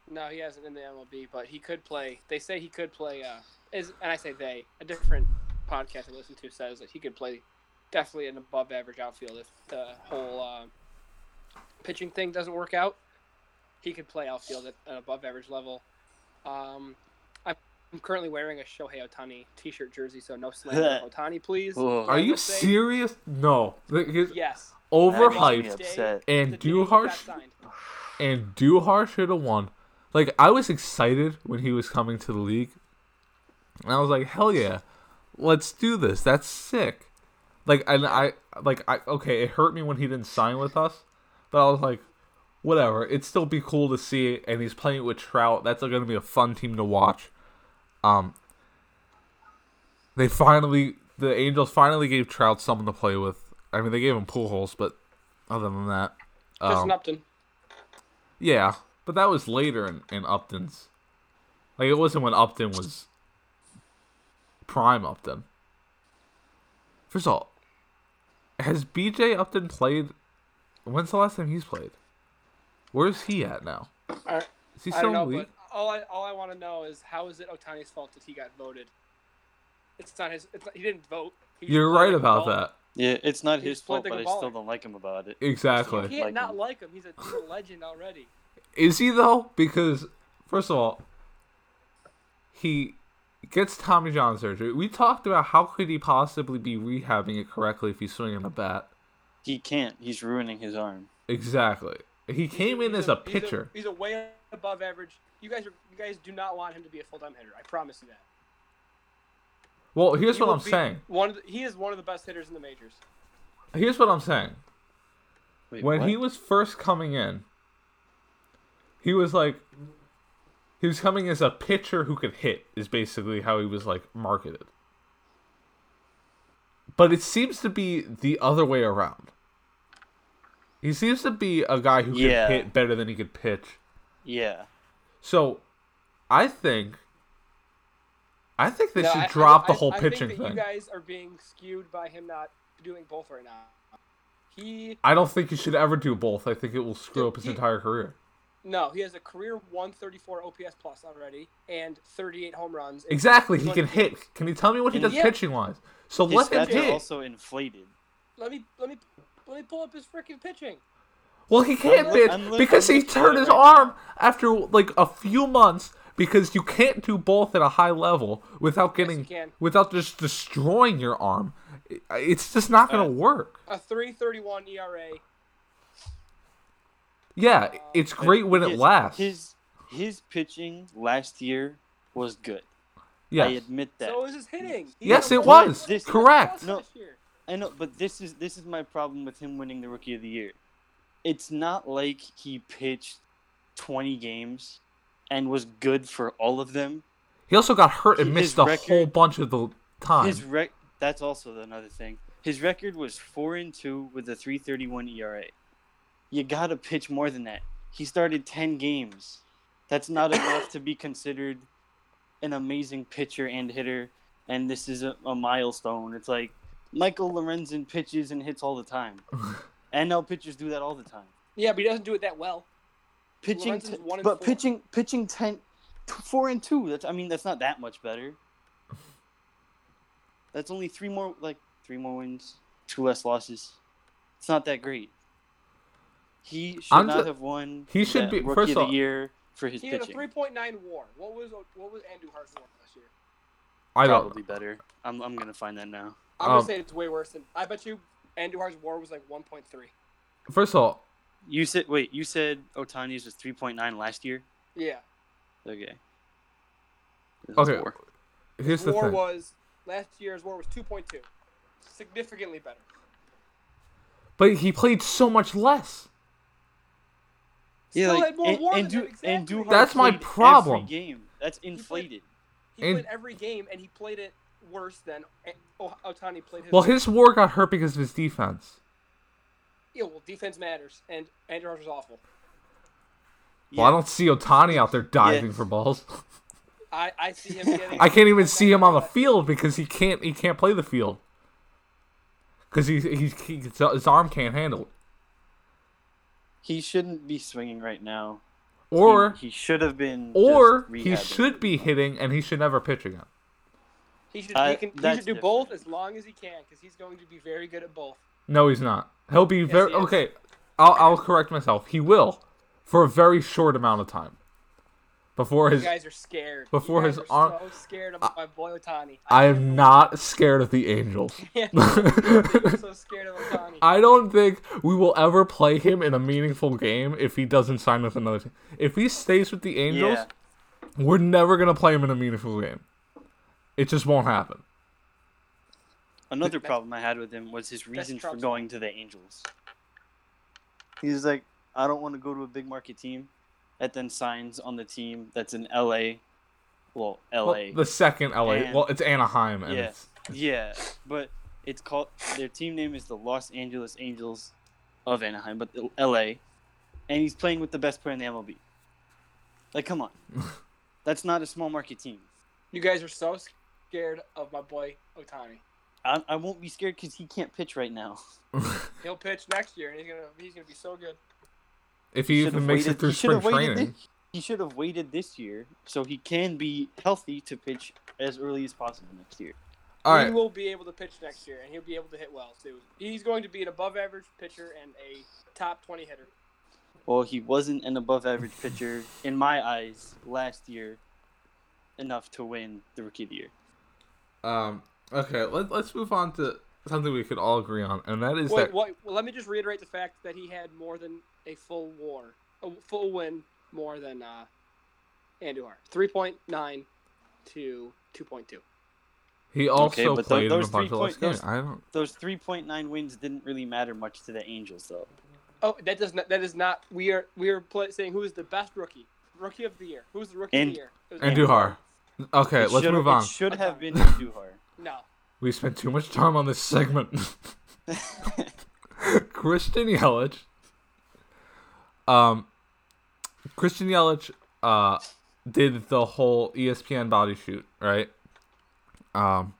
No, he hasn't in the MLB, but he could play. They say he could play. Uh, is and I say they. A different podcast I listen to says that he could play definitely an above average outfield if the whole uh, pitching thing doesn't work out. He could play outfield at an above average level. Um, I'm currently wearing a Shohei Ohtani t-shirt jersey, so no slander of Ohtani, please. Are you say- serious? No. Like, he's Yes. That makes me Overhyped. And The do day he got harsh- signed. and Duhar should have won. Like I was excited when he was coming to the league, and I was like, "Hell yeah, let's do this. That's sick." Like and I like I okay, it hurt me when he didn't sign with us, but I was like, whatever. It'd still be cool to see, and he's playing with Trout. That's going to be a fun team to watch. Um, they finally the Angels finally gave Trout someone to play with. I mean, they gave him Pujols, but other than that, Just um, Upton. yeah, but that was later in, in Upton's. Like it wasn't when Upton was prime Upton. First of all, has BJ Upton played? When's the last time he's played? Where's he at now? Is he still don't know, in the league? But all I all I want to know is how is it Ohtani's fault that he got voted? It's not his. It's not, he didn't vote. He You're right like about baller. that. Yeah, it's not He his played fault, like but a I still baller. don't like him about it. You Exactly. can't like not him. like him. He's a, he's a legend already. Is he though? Because first of all, he gets Tommy John surgery. We talked about how could he possibly be rehabbing it correctly if he's swinging a bat. He can't. He's ruining his arm. Exactly. He came in He's as a he's pitcher. He's a, way above average. You guys are you guys do not want him to be a full time hitter. I promise you that. Well, here's He what I'm saying. One of the, he is one of the best hitters in the majors. Here's what I'm saying. Wait, when what? he was first coming in, he was like, he was coming as a pitcher who could hit. Is basically how he was like marketed. But it seems to be the other way around. He seems to be a guy who Yeah. can hit better than he could pitch. yeah, So, I think, I think they No, should I- I- drop the whole I pitching think that thing. You guys are being skewed by him not doing both right now. He I don't think you should ever do both. I think it will screw Dude, up his he- entire career. no, he has a career 134 OPS plus already and 38 home runs. Exactly, he can hit. games. Can you tell me what he And does yeah. pitching wise? So his let him stats are hit. also inflated. Let me let me let me pull up his freaking pitching. Well, he can't I'm pitch look- I'm look- because I'm he turned his right arm now. after like a few months because you can't do both at a high level without getting can. without just destroying your arm. It's just not going to Uh, work. A 331 ERA. Yeah, it's great when it lasts. His his pitching last year was good. I admit that. So is his hitting. He Yes, it was. This- Correct. No. I know, but this is this is my problem with him winning the Rookie of the Year. It's not like he pitched 20 games and was good for all of them. He also got hurt and his missed a record- whole bunch of the time. His rec that's also another thing. His record was 4 and 2 with a 331 ERA. You got to pitch more than that. He started 10 games. That's not enough to be considered an amazing pitcher and hitter and this is a, a milestone. It's like Michael Lorenzen pitches and hits all the time. NL pitchers do that all the time. Yeah, but he doesn't do it that well. Pitching, t- one but four. pitching, pitching ten, four and two. That's I mean that's not that much better. That's That's only three more, like three more wins, two less losses. It's not that great. He should I'm not ju- have won. he should be- rookie first of of the all- year for his pitching. He had a 3.9 WAR. What was what was Andujar's WAR last year? I don't. Probably better. I'm I'm gonna find that now. I'm Um, gonna say it's way worse than. I bet you Andujar's WAR was like 1.3. First of all, You said wait. You said Ohtani's was 3.9 last year. Yeah. Okay. This Okay. four. here's the WAR thing. was last year's WAR was 2.2, significantly better. But he played so much less. Still like, more WAR than do, him, exactly. Andujar That's my problem. Every game. That's inflated. He And- played every game and he played it worse than oh, Ohtani played his. Well, his war got hurt because of his defense. yeah, well, defense matters, and Andujar's was awful. Well, I don't see Ohtani out there diving Yeah. for balls. I, I see him getting. I can't even see him on the field because he can't he can't play the field because he, he, he his arm can't handle it. He shouldn't be swinging right now. Or he, should have been. or just he should be hitting and he should never pitch again. He should, I- he can, he should do different. both as long as he can, because he's going to be very good at both. No, he's not. He'll be very he okay. I'll I'll correct myself. He will for a very short amount of time before You his. guys are scared. before you guys his are arm- so scared of my boy Ohtani. I can't am not scared of the Angels. it. I'm so scared of Ohtani. I don't think we will ever play him in a meaningful game if he doesn't sign with another team. If he stays with the Angels, Yeah. we're never gonna play him in a meaningful game. It just won't happen. Another problem I had with him was his reason for going to the Angels. He's like, I don't want to go to a big market team that then signs on the team that's in LA. Well, LA. Well, the second LA. And- well, it's Anaheim, and yeah. it's Yeah, but it's called their team name is the Los Angeles Angels of Anaheim, but LA, and he's playing with the best player in the MLB. Like, come on, that's not a small market team. You guys are so scared of my boy Ohtani. I, I won't be scared because he can't pitch right now. He'll pitch next year, and he's gonna he's gonna be so good. if he Should've even makes it through spring training. thi- he should have waited this year so he can be healthy to pitch as early as possible next year. All he will be able to pitch next year, and he'll be able to hit well too. He's going to be an above-average pitcher and a top 20 hitter. Well, he wasn't an above average pitcher in my eyes last year enough to win the rookie of the year. Um, okay, let, let's move on to something we could all agree on, and that is Wait, that what, well, let me just reiterate the fact that he had more than a full WAR, a full win more than uh, Andujar. 3.9 to 2.2. he also Okay, but tho- played in a those bunch of less point- games. those- I don't. Those 3.9 wins didn't really matter much to the Angels, though. Oh, that does not. That is not. We are we are play, saying who is the best rookie, rookie of the year. Who's the rookie of And- the year? It was And Andujar. Duhar. Okay, It let's should've- move on. It should have been Duhar. No. We spent too much time on this segment. Christian Yelich. Um, Christian Yelich uh did the whole ESPN body shoot, right? Um,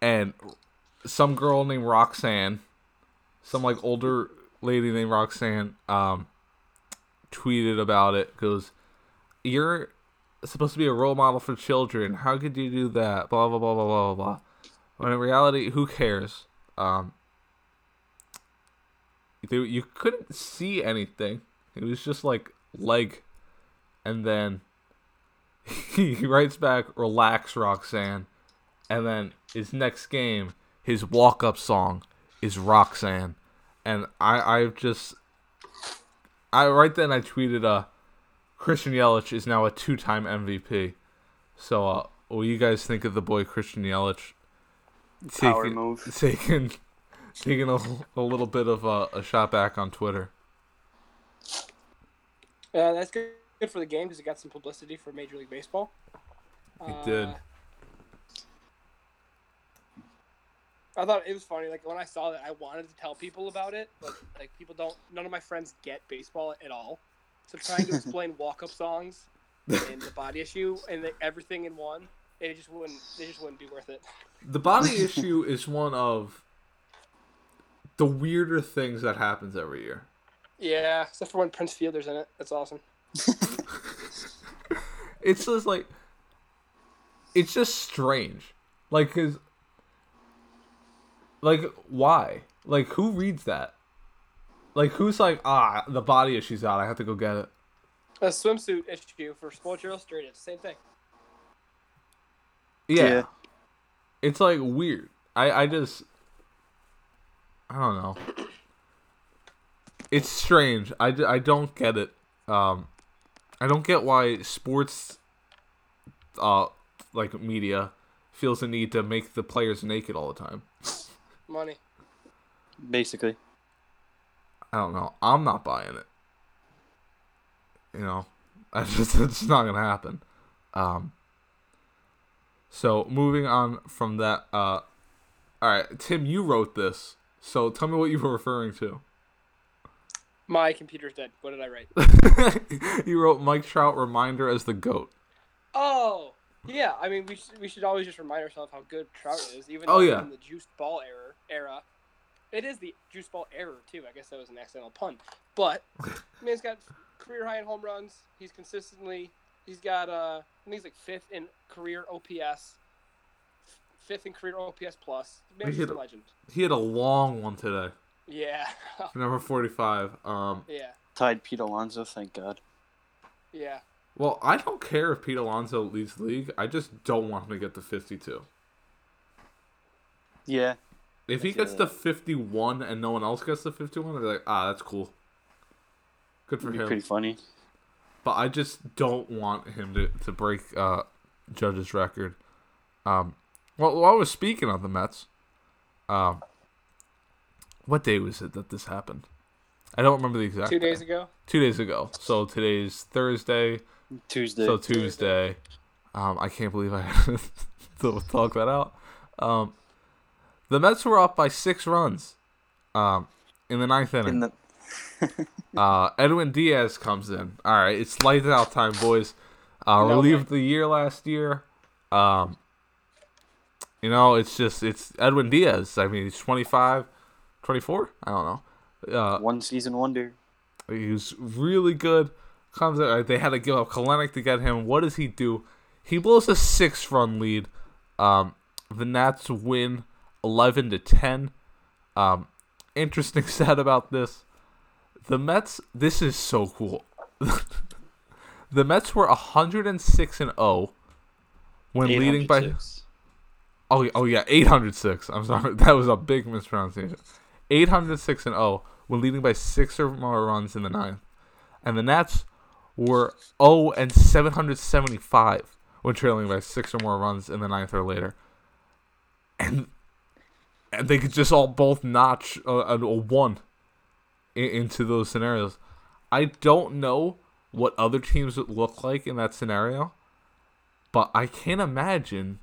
and some girl named Roxanne, some like older lady named Roxanne, um, tweeted about it. Goes, "You're supposed to be a role model for children. How could you do that? Blah blah blah blah blah blah blah." When in reality, who cares? Um, you, couldn't see anything. It was just like leg, and then he, he writes back, "Relax, Roxanne," and then his next game, his walk-up song is Roxanne, and I I've just I right then I tweeted uh Christian Yelich is now a two-time MVP. So uh what do you guys think of the boy Christian Yelich taking taking taking a, a little bit of a, a shot back on Twitter? Uh, that's good, good for the game because it got some publicity for Major League Baseball. It did. Uh, I thought it was funny. Like when I saw that, I wanted to tell people about it, but like people don't. None of my friends get baseball at all. So trying to explain walk-up songs and the body issue and the, everything in one, it just wouldn't. They just wouldn't be worth it. The body issue is one of the weirder things that happens every year. Yeah, except for when Prince Fielder's in it. That's awesome. It's just like it's just strange. Like cuz Like why? Like who reads that? Like who's like ah the body issue's out. I have to go get it. A swimsuit issue for Sports Illustrated. Same thing. Yeah. Yeah. It's like weird. I I just I don't know. It's strange. I, I don't get it. Um I don't get why sports uh like media feels the need to make the players naked all the time. Money. Basically. I don't know. I'm not buying it. You know, I just it's not gonna happen. Um. So moving on from that, uh, all right, Tim, you wrote this, so tell me what you were referring to. My computer's dead. What did I write? you wrote Mike Trout reminder as the goat. Oh, yeah. I mean, we should, we should always just remind ourselves how good Trout is, even Oh, though yeah. in the juice ball era. Era, it is the juice ball error too. I guess that was an accidental pun, but man's got career high in home runs. He's consistently. He's got uh, I think he's like fifth in career OPS, fifth in career OPS plus. Man's He just a a- legend. He had a long one today, Yeah, number forty-five. Um, yeah, Tied Pete Alonso, thank God. yeah. well, I don't care if Pete Alonso leads the league. I just don't want him to get to fifty-two. Yeah. If he gets to that. 51 and no one else gets to 51, I'd be like, ah, that's cool. Good for It'd be him. pretty funny. But I just don't want him to, to break uh, Judge's record. Um, well, while I was speaking of the Mets, um, what day was it that this happened? I don't remember the exact Two day. days ago. Two days ago. So today's Thursday. Tuesday. So Tuesday. Um, I can't believe I had to talk that out. Um, the Mets were up by six runs um, in the ninth inning. in the Uh, Edwin Diaz comes in. All right, it's lights out time, boys. Uh, No relieved the year last year. Um, you know, it's just it's Edwin Diaz. I mean, he's 25, 24? I don't know. Uh, one season wonder. he was really good. Comes in, uh, they had to give up Kelenic to get him. What does he do? He blows a six-run lead. Um, the Nats win eleven to ten. Um, interesting stat about this: the Mets. This is so cool. the Mets were hundred and six and zero when leading by 806. Oh, oh yeah, 806. I'm sorry. That was a big mispronunciation. 806 and 0 when leading by 6 or more runs in the ninth. And the Nats were 0 and 775 when trailing by 6 or more runs in the ninth or later. And and they could just all both notch a, a, a 1 in, into those scenarios. I don't know what other teams would look like in that scenario, but I can't imagine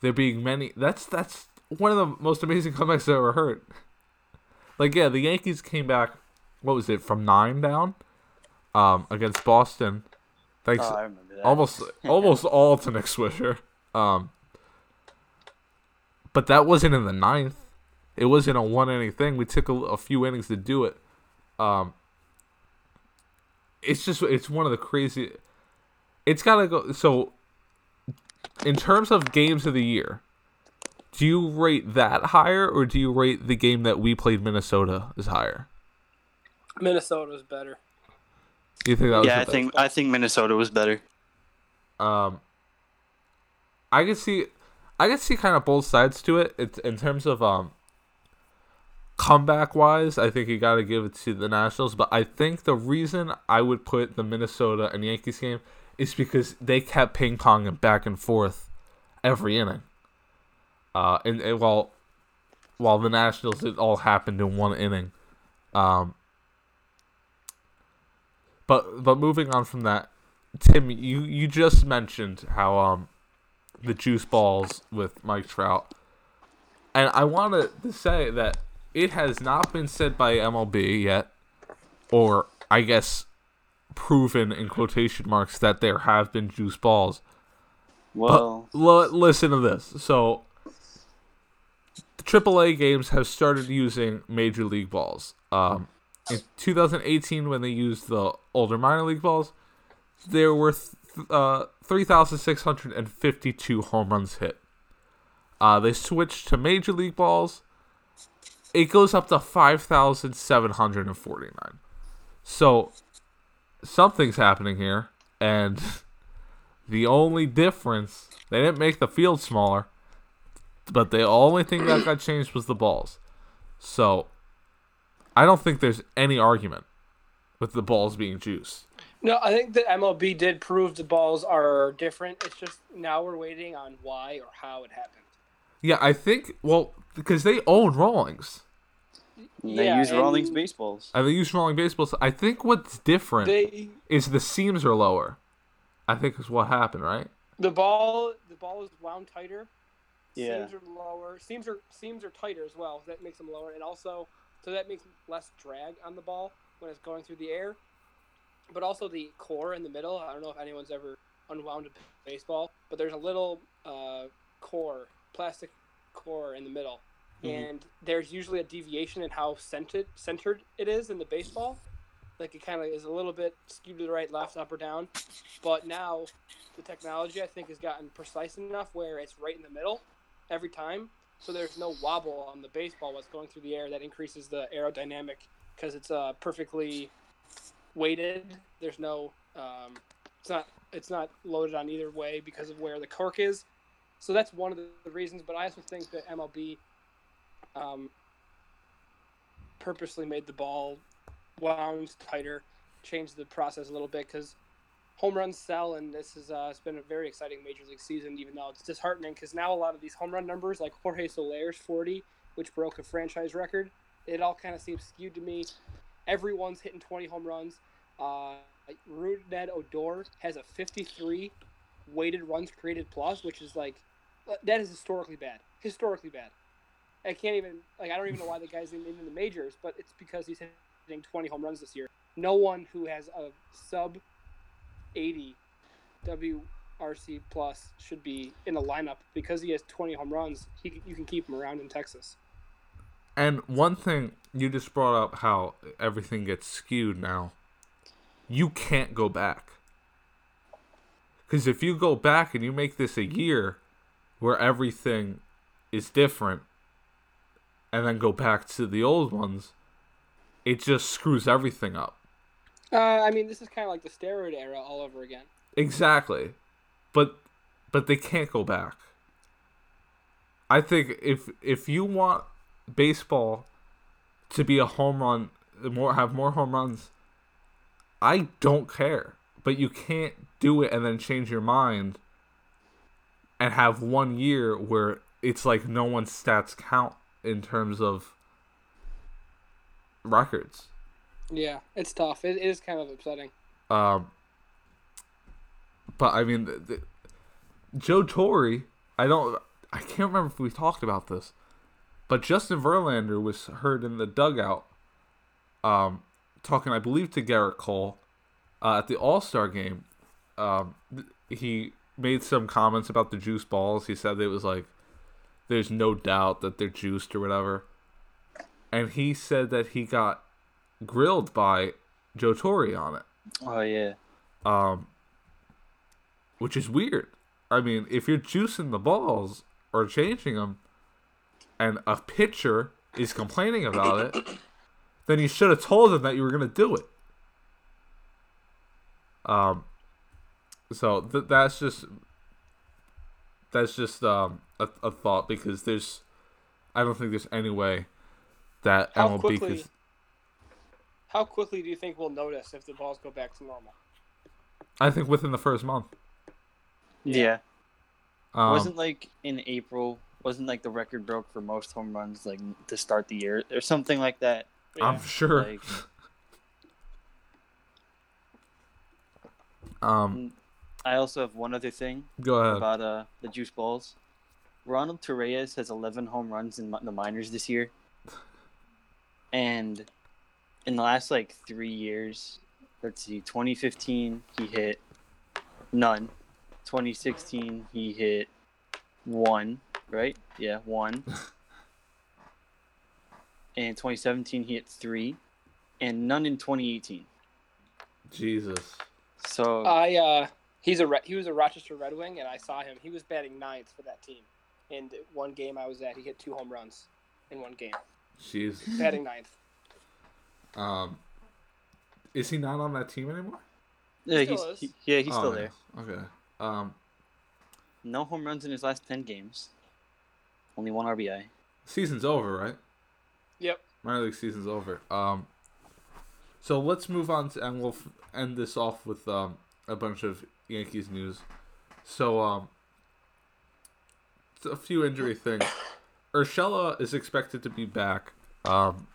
there being many. That's that's one of the most amazing comebacks I've ever heard. Like yeah, the Yankees came back. What was it from nine down, um, against Boston. Thanks, Oh, I remember that. almost almost all to Nick Swisher. Um, but that wasn't in the ninth. It wasn't a one inning thing. We took a, a few innings to do it. Um, it's just it's one of the crazy. It's gotta go. So, in terms of games of the year, do you rate that higher, or do you rate the game that we played Minnesota as higher? Minnesota Minnesota's better. You think that was yeah, the I best? think I think Minnesota was better. um I can see I can see kind of both sides to it. It's in terms of um comeback wise, I think you got to give it to the Nationals, but I think the reason I would put the Minnesota and Yankees game is because they kept ping-ponging back and forth every inning. Uh and, and while while the Nationals it all happened in one inning. Um but but moving on from that, Tim, you you just mentioned how um the juice balls with Mike Trout, and I wanted to say that it has not been said by MLB yet, or I guess proven in quotation marks that there have been juice balls. Well, l- listen to this. So, the AAA games have started using Major League balls. Um, in 2018, when they used the older minor league balls, there were th- uh, 3,652 home runs hit. Uh, they switched to Major League balls. It goes up to 5,749. So something's happening here. And the only difference, they didn't make the field smaller, but the only thing that got changed was the balls. So I don't think there's any argument with the balls being juiced. No, I think that MLB did prove the balls are different. It's just now we're waiting on why or how it happened. Yeah, I think well because they own Rawlings. They Yeah, use and Rawlings baseballs. And they use Rawlings baseballs. I think what's different They is the seams are lower. I think is what happened, right? the ball the ball is wound tighter. Yeah. Seams are lower. Seams are seams are tighter as well. That makes them lower, and also so that makes less drag on the ball when it's going through the air. But also the core in the middle. I don't know if anyone's ever unwound a baseball, but there's a little uh, core, plastic core in the middle, and there's usually a deviation in how centered centered it is in the baseball. Like it kind of is a little bit skewed to the right, left, up or down. But now the technology I think has gotten precise enough where it's right in the middle every time. So there's no wobble on the baseball what's going through the air that increases the aerodynamic because it's uh, perfectly weighted. There's no um, it's not it's not loaded on either way because of where the cork is. So that's one of the, reasons. But I also think that MLB um, purposely made the ball wound tighter, changed the process a little bit because home runs sell, and this has uh, it's been a very exciting major league season. Even though it's disheartening because now a lot of these home run numbers, like Jorge Soler's 40, which broke a franchise record, it all kind of seems skewed to me. Everyone's hitting 20 home runs. Uh, Rougned Odor has a 53 weighted runs created plus, which is like that is historically bad. Historically bad. I can't even like I don't even know why the guy's in, in the majors, but it's because he's hitting 20 home runs this year. No one who has a sub 80 WRC plus should be in a lineup because he has 20 home runs. He, you can keep him around in Texas. And one thing you just brought up how everything gets skewed now. You can't go back. Because if you go back and you make this a year where everything is different and then go back to the old ones, it just screws everything up. Uh, I mean, this is kind of like the steroid era all over again. Exactly. But but they can't go back. I think if if you want baseball to be a home run more have more home runs, I don't care. But you can't do it and then change your mind and have one year where it's like no one's stats count in terms of records. Yeah, it's tough. It, is kind of upsetting. Um, but I mean, the, the, Joe Torre, I don't, I can't remember if we talked about this, but Justin Verlander was heard in the dugout, um, talking, I believe, to Gerrit Cole, uh, at the All Star game. Um, he made some comments about the juice balls. He said it was like, there's no doubt that they're juiced or whatever, and he said that he got grilled by Joe Torre on it Oh yeah. um, which is weird. I mean, if you're juicing the balls or changing them, and a pitcher is complaining about it, then you should have told him that you were gonna do it. Um, so th- that's just that's just um a, a thought because there's I don't think there's any way that How MLB quickly- could. How quickly do you think we'll notice if the balls go back to normal? I think within the first month. Yeah. Um, wasn't like in April. Wasn't like the record broke for most home runs like to start the year or something like that. I'm sure. Like um, I also have one other thing go ahead. about uh the juice balls. Ronald Torreyes has 11 home runs in the minors this year, and in the last like three years, let's see, 2015 he hit none, 2016 he hit one, right? Yeah, one. and 2017 he hit three, and none in 2018. Jesus. So I uh, he's a Re- he was a Rochester Red Wing, and I saw him. He was batting ninth for that team. and one game I was at, he hit two home runs in one game, Jeez. batting ninth. Um, is he not on that team anymore? Yeah, Still he's he, yeah he's Oh, still nice. there. Okay. Um, No home runs in his last ten games. Only one RBI. season's over, right? Yep. Minor league season's over. Um, so let's move on to, and we'll f- end this off with um a bunch of Yankees news. So um, a few injury things. Urshela is expected to be back um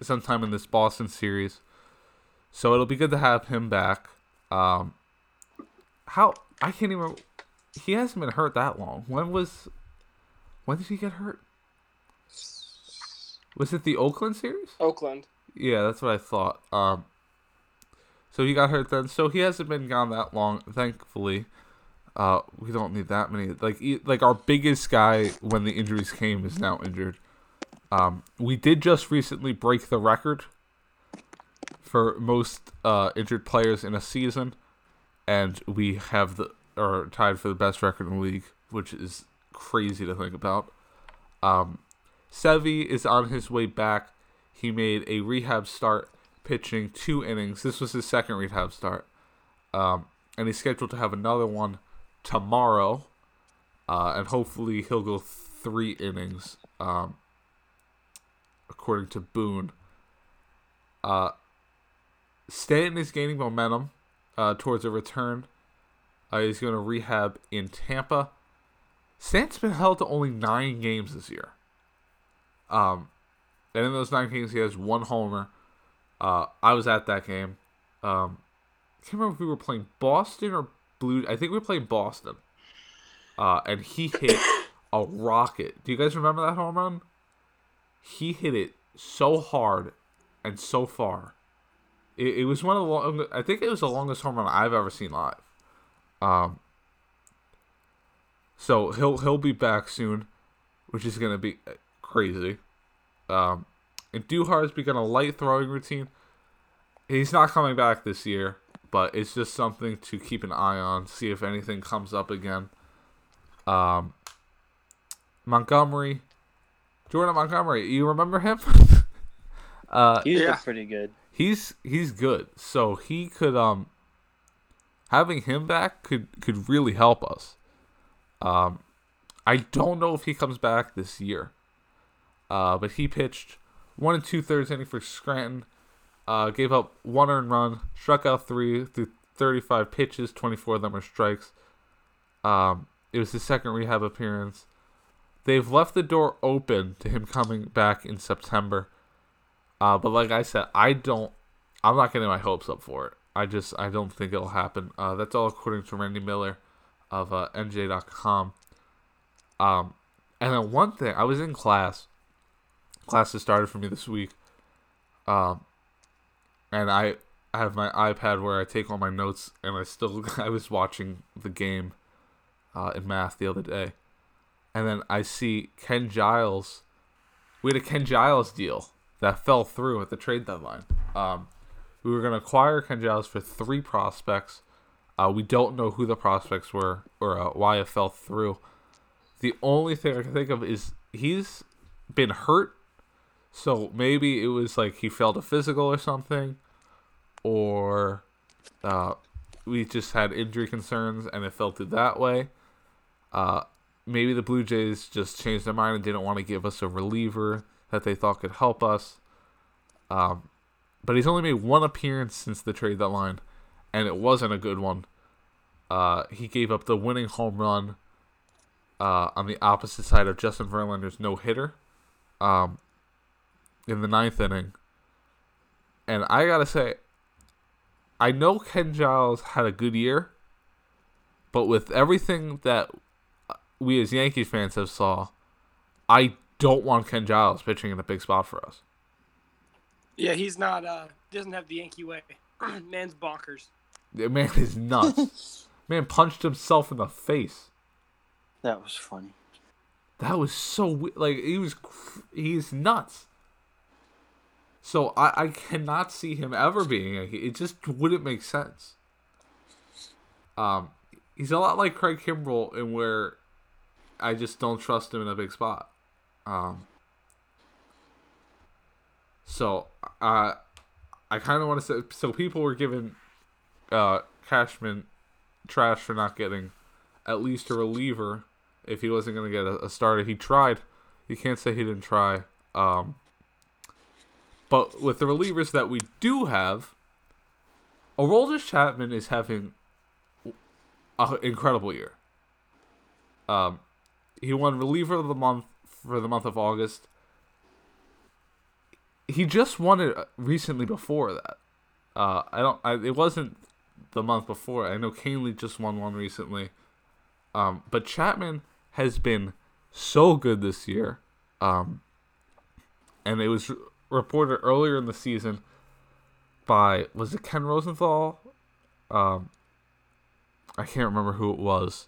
sometime in this Boston series, so it'll be good to have him back. Um, how I can't even. He hasn't been hurt that long. When was? When did he get hurt? Was it the Oakland series? Oakland. Yeah, that's what I thought. Um, so he got hurt then. So he hasn't been gone that long, thankfully. Uh, we don't need that many. Like, like our biggest guy when the injuries came is now injured. Um, we did just recently break the record for most uh, injured players in a season, and we have the or tied for the best record in the league, which is crazy to think about. Um, Sevi is on his way back. He made a rehab start, pitching two innings. This was his second rehab start, um, and he's scheduled to have another one tomorrow, uh, and hopefully he'll go three innings, um, according to Boone. Uh, Stanton is gaining momentum uh, towards a return. Uh, he's going to rehab in Tampa. Stanton's been held to only nine games this year. Um, and in those nine games, he has one homer. Uh, I was at that game. Um, I can't remember if we were playing Boston or Blue. I think we were playing Boston. Uh, and he hit a rocket. Do you guys remember that home run? He hit it so hard and so far. It, it was one of the long, I think it was the longest home run I've ever seen live. Um, so he'll he'll be back soon, which is gonna be uh, crazy. Um, and Duhar's begun a light throwing routine. He's not coming back this year, but it's just something to keep an eye on, see if anything comes up again. Um, Montgomery, Jordan Montgomery, you remember him? uh, He's Yeah. pretty good. he's he's good. So he could um having him back could could really help us. Um I don't know if he comes back this year. Uh but he pitched one and two thirds inning for Scranton. Uh gave up one earned run, struck out three through thirty five pitches, twenty four of them were strikes. Um it was his second rehab appearance. They've left the door open to him coming back in September. Uh, but like I said, I don't. I'm not getting my hopes up for it. I just I don't think it'll happen. Uh, that's all according to Randy Miller of uh, NJ.com. Um, and then one thing, I was in class. Classes started for me this week. Um, and I I have my iPad where I take all my notes, and I still I was watching the game, uh, in math the other day, and then I see Ken Giles. We had a Ken Giles deal that fell through at the trade deadline. Um, we were going to acquire Ken Giles for three prospects. Uh, we don't know who the prospects were or uh, why it fell through. The only thing I can think of is he's been hurt, so maybe it was like he failed a physical or something, or uh, we just had injury concerns and it fell through that way. Uh, maybe the Blue Jays just changed their mind and didn't want to give us a reliever that they thought could help us. Um, but he's only made one appearance since the trade deadline, and it wasn't a good one. Uh, he gave up the winning home run uh, on the opposite side of Justin Verlander's no hitter um, in the ninth inning. And I gotta say, I know Ken Giles had a good year, but with everything that we as Yankees fans have saw, I don't want Ken Giles pitching in a big spot for us. Yeah, he's not. uh Doesn't have the Yankee way. Man's bonkers. The man is nuts. man punched himself in the face. That was funny. That was so we- like he was he's nuts. So I I cannot see him ever being a it just wouldn't make sense. Um he's a lot like Craig Kimbrel in where I just don't trust him in a big spot. Um, so uh, I kind of want to say so people were giving uh, Cashman trash for not getting at least a reliever if he wasn't going to get a, a starter. He tried. You can't say he didn't try. Um, but with the relievers that we do have, Aroldis Chapman is having an incredible year. Um, he won reliever of the month for the month of August. He just won it recently before that. Uh, I don't. I, it wasn't the month before. I know Kahnle just won one recently. Um, but Chapman has been so good this year. Um, and it was reported earlier in the season by was it Ken Rosenthal? Um, I can't remember who it was.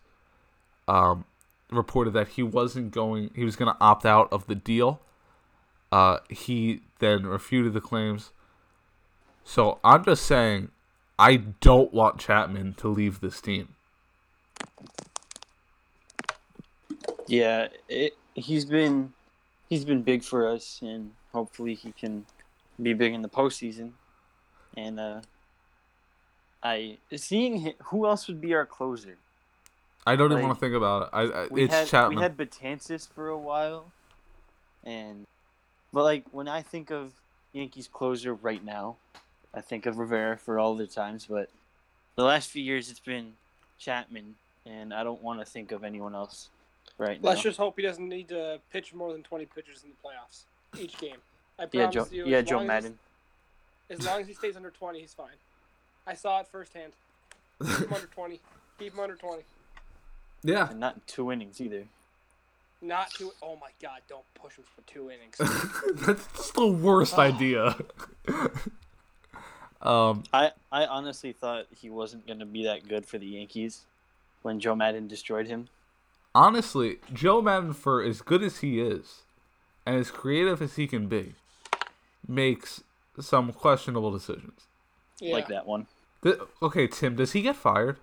Um, reported that he wasn't going. He was going to opt out of the deal. Uh, he then refuted the claims. So I'm just saying, I don't want Chapman to leave this team. Yeah, it, he's been he's been big for us, and hopefully he can be big in the postseason. And uh, I seeing hi- who else would be our closer. I don't even want to think about it. I, I it's had Chapman. we had Betances for a while, and but like when I think of Yankees closer right now, I think of Rivera for all the times. But the last few years, it's been Chapman, and I don't want to think of anyone else right now. Let's just hope he doesn't need to pitch more than 20 pitches in the playoffs each game. I yeah, promise Joe. you. Yeah, Joe long as- Maddon. As long as he stays under 20, he's fine. I saw it firsthand. Keep him under 20. Keep him under 20. yeah, And not two innings either. Not two. Oh my God! Don't push him for two innings. that's the worst oh. idea. um, I, I honestly thought he wasn't going to be that good for the Yankees when Joe Maddon destroyed him. honestly, Joe Maddon, for as good as he is, and as creative as he can be, makes some questionable decisions. Yeah. Like that one. Th- okay, Tim, does he get fired?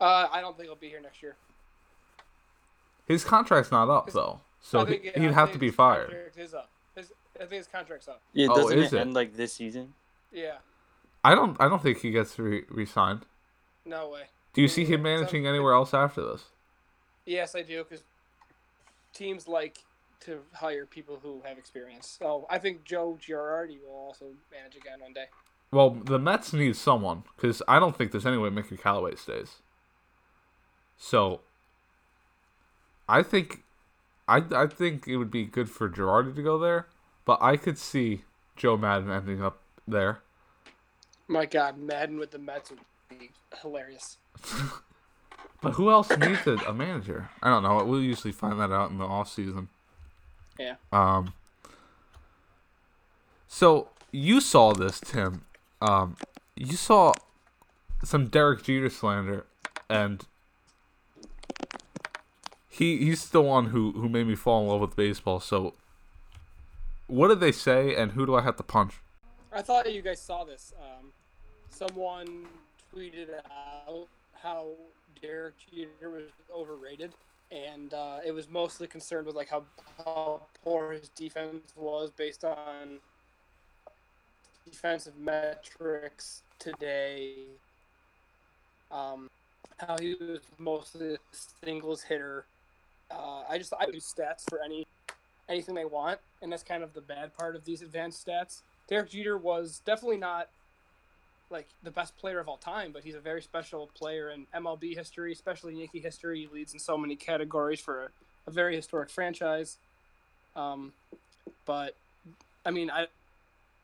Uh, I don't think he'll be here next year. His contract's not up though, so think, he, I he'd have to be fired. contract Is up. His, I think his contract's up. Yeah, Oh, doesn't is it it? end like this season? Yeah. I don't. I don't think he gets re- re-signed. No way. Do you see him managing anywhere else after this? Yes, I do, because teams like to hire people who have experience. So I think Joe Girardi will also manage again one day. Well, the Mets need someone because I don't think there's any way Mickey Callaway stays. So, I think, I I think it would be good for Girardi to go there, but I could see Joe Maddon ending up there. My God, Maddon with the Mets would be hilarious. But who else needs a, a manager? I don't know. We'll usually find that out in the off season. Yeah. Um. So you saw this, Tim. Um, you saw some Derek Jeter slander, and he he's the one who who made me fall in love with baseball. So, what did they say, and who do I have to punch? I thought you guys saw this. Um, someone tweeted out how Derek Jeter was overrated, and uh, it was mostly concerned with like how how poor his defense was based on defensive metrics today. Um, how he was mostly a singles hitter. Uh, I just I do stats for any anything they want, and that's kind of the bad part of these advanced stats. Derek Jeter was definitely not like the best player of all time, but he's a very special player in MLB history, especially Yankee history. He leads in so many categories for a, a very historic franchise. Um, but I mean, I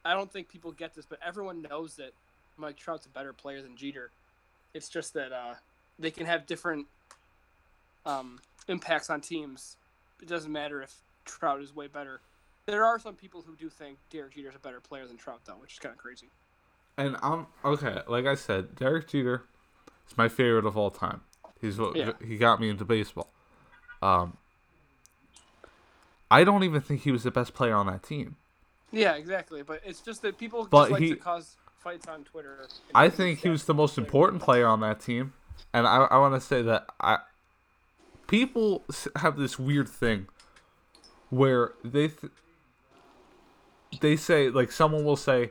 I don't think people get this, but everyone knows that Mike Trout's a better player than Jeter. It's just that uh, they can have different um, impacts on teams. It doesn't matter if Trout is way better. There are some people who do think Derek Jeter's a better player than Trout, though, which is kind of crazy. And I'm okay. Like I said, Derek Jeter is my favorite of all time. He's what Yeah. he got me into baseball. Um, I don't even think he was the best player on that team. Yeah, exactly. But it's just that people But just like he- to cause fights on Twitter. I think he was the most important player on that team, and I, I want to say that I people have this weird thing where they th- they say like someone will say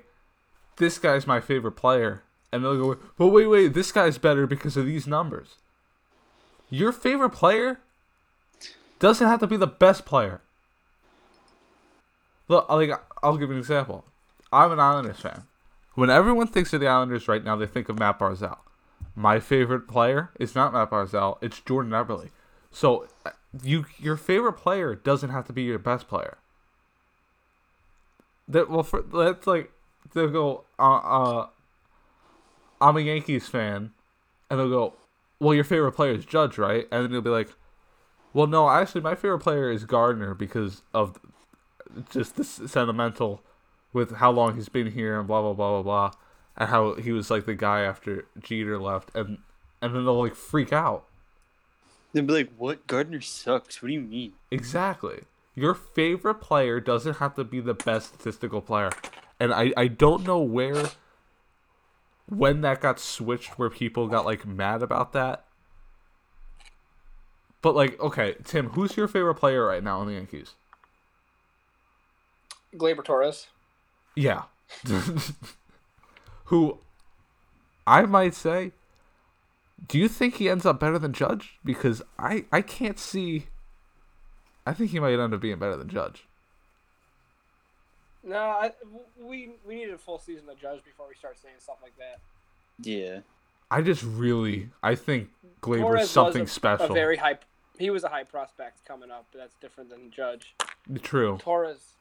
this guy's my favorite player. And they'll go but wait wait this guy's better because of these numbers. Your favorite player doesn't have to be the best player. Look like i'll give you an example. I'm an islanders fan. When everyone thinks of the islanders right now they think of matt barzal my favorite player is not matt barzal it's jordan eberle. So uh, you your favorite player doesn't have to be your best player that well for that's like they'll go uh, uh I'm a Yankees fan and they'll go well your favorite player is Judge right and then you'll be like well no actually my favorite player is Gardner because of just the sentimental with how long he's been here and blah blah blah blah blah and how he was like the guy after Jeter left and and then they'll like freak out They'd be like, "What? Gardner sucks. What do you mean?" Exactly. Your favorite player doesn't have to be the best statistical player. And I, I don't know where when that got switched where people got like mad about that. But like, okay, Tim, who's your favorite player right now on the Yankees? Gleyber Torres. Yeah. Who I might say do you think he ends up better than Judge? Because I I can't see I think he might end up being better than Judge. No, I, we we needed a full season of judge before we start saying stuff like that. Yeah. I just really, I think Gleyber's Torres was something a, special. A very high. He was a high prospect coming up, but that's different than Judge. True. Torres,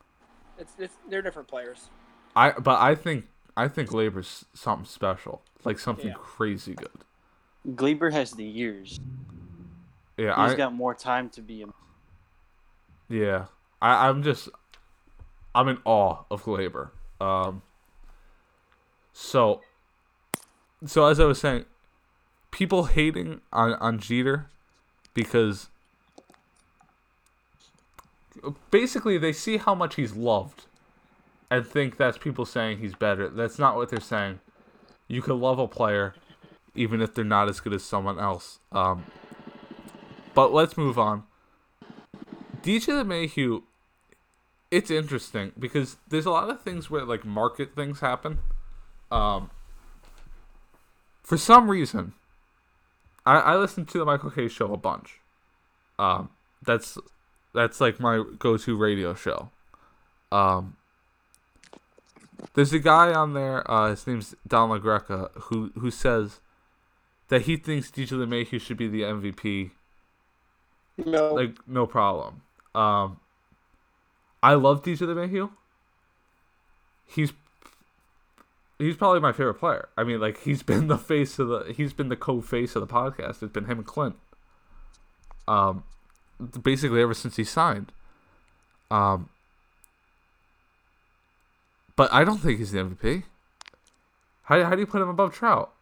it's, it's they're different players. I but I think I think Gleyber's something special, like something Yeah. crazy good. Gleyber has the years. Yeah, He's I got more time to be a yeah. I I'm just I'm in awe of Gleyber. Um. So. So as I was saying, people hating on on Jeter because basically they see how much he's loved and think that's people saying he's better. That's not what they're saying. You can love a player even if they're not as good as someone else. Um, but let's move on. DJ LeMahieu, it's interesting because there's a lot of things where like market things happen. Um, for some reason, I, I listen to the Michael Kay show a bunch. Um, that's that's like my go-to radio show. Um, there's a guy on there. Uh, his name's Don LaGreca, who who says that he thinks DJ LeMahieu should be the MVP. No, Like no problem. Um, I love DJ LeMahieu. He's he's probably my favorite player. I mean, like he's been the face of the he's been the co-face of the podcast. It's been him and Clint. Um, basically ever since he signed. Um, but I don't think he's the MVP. How how do you put him above Trout?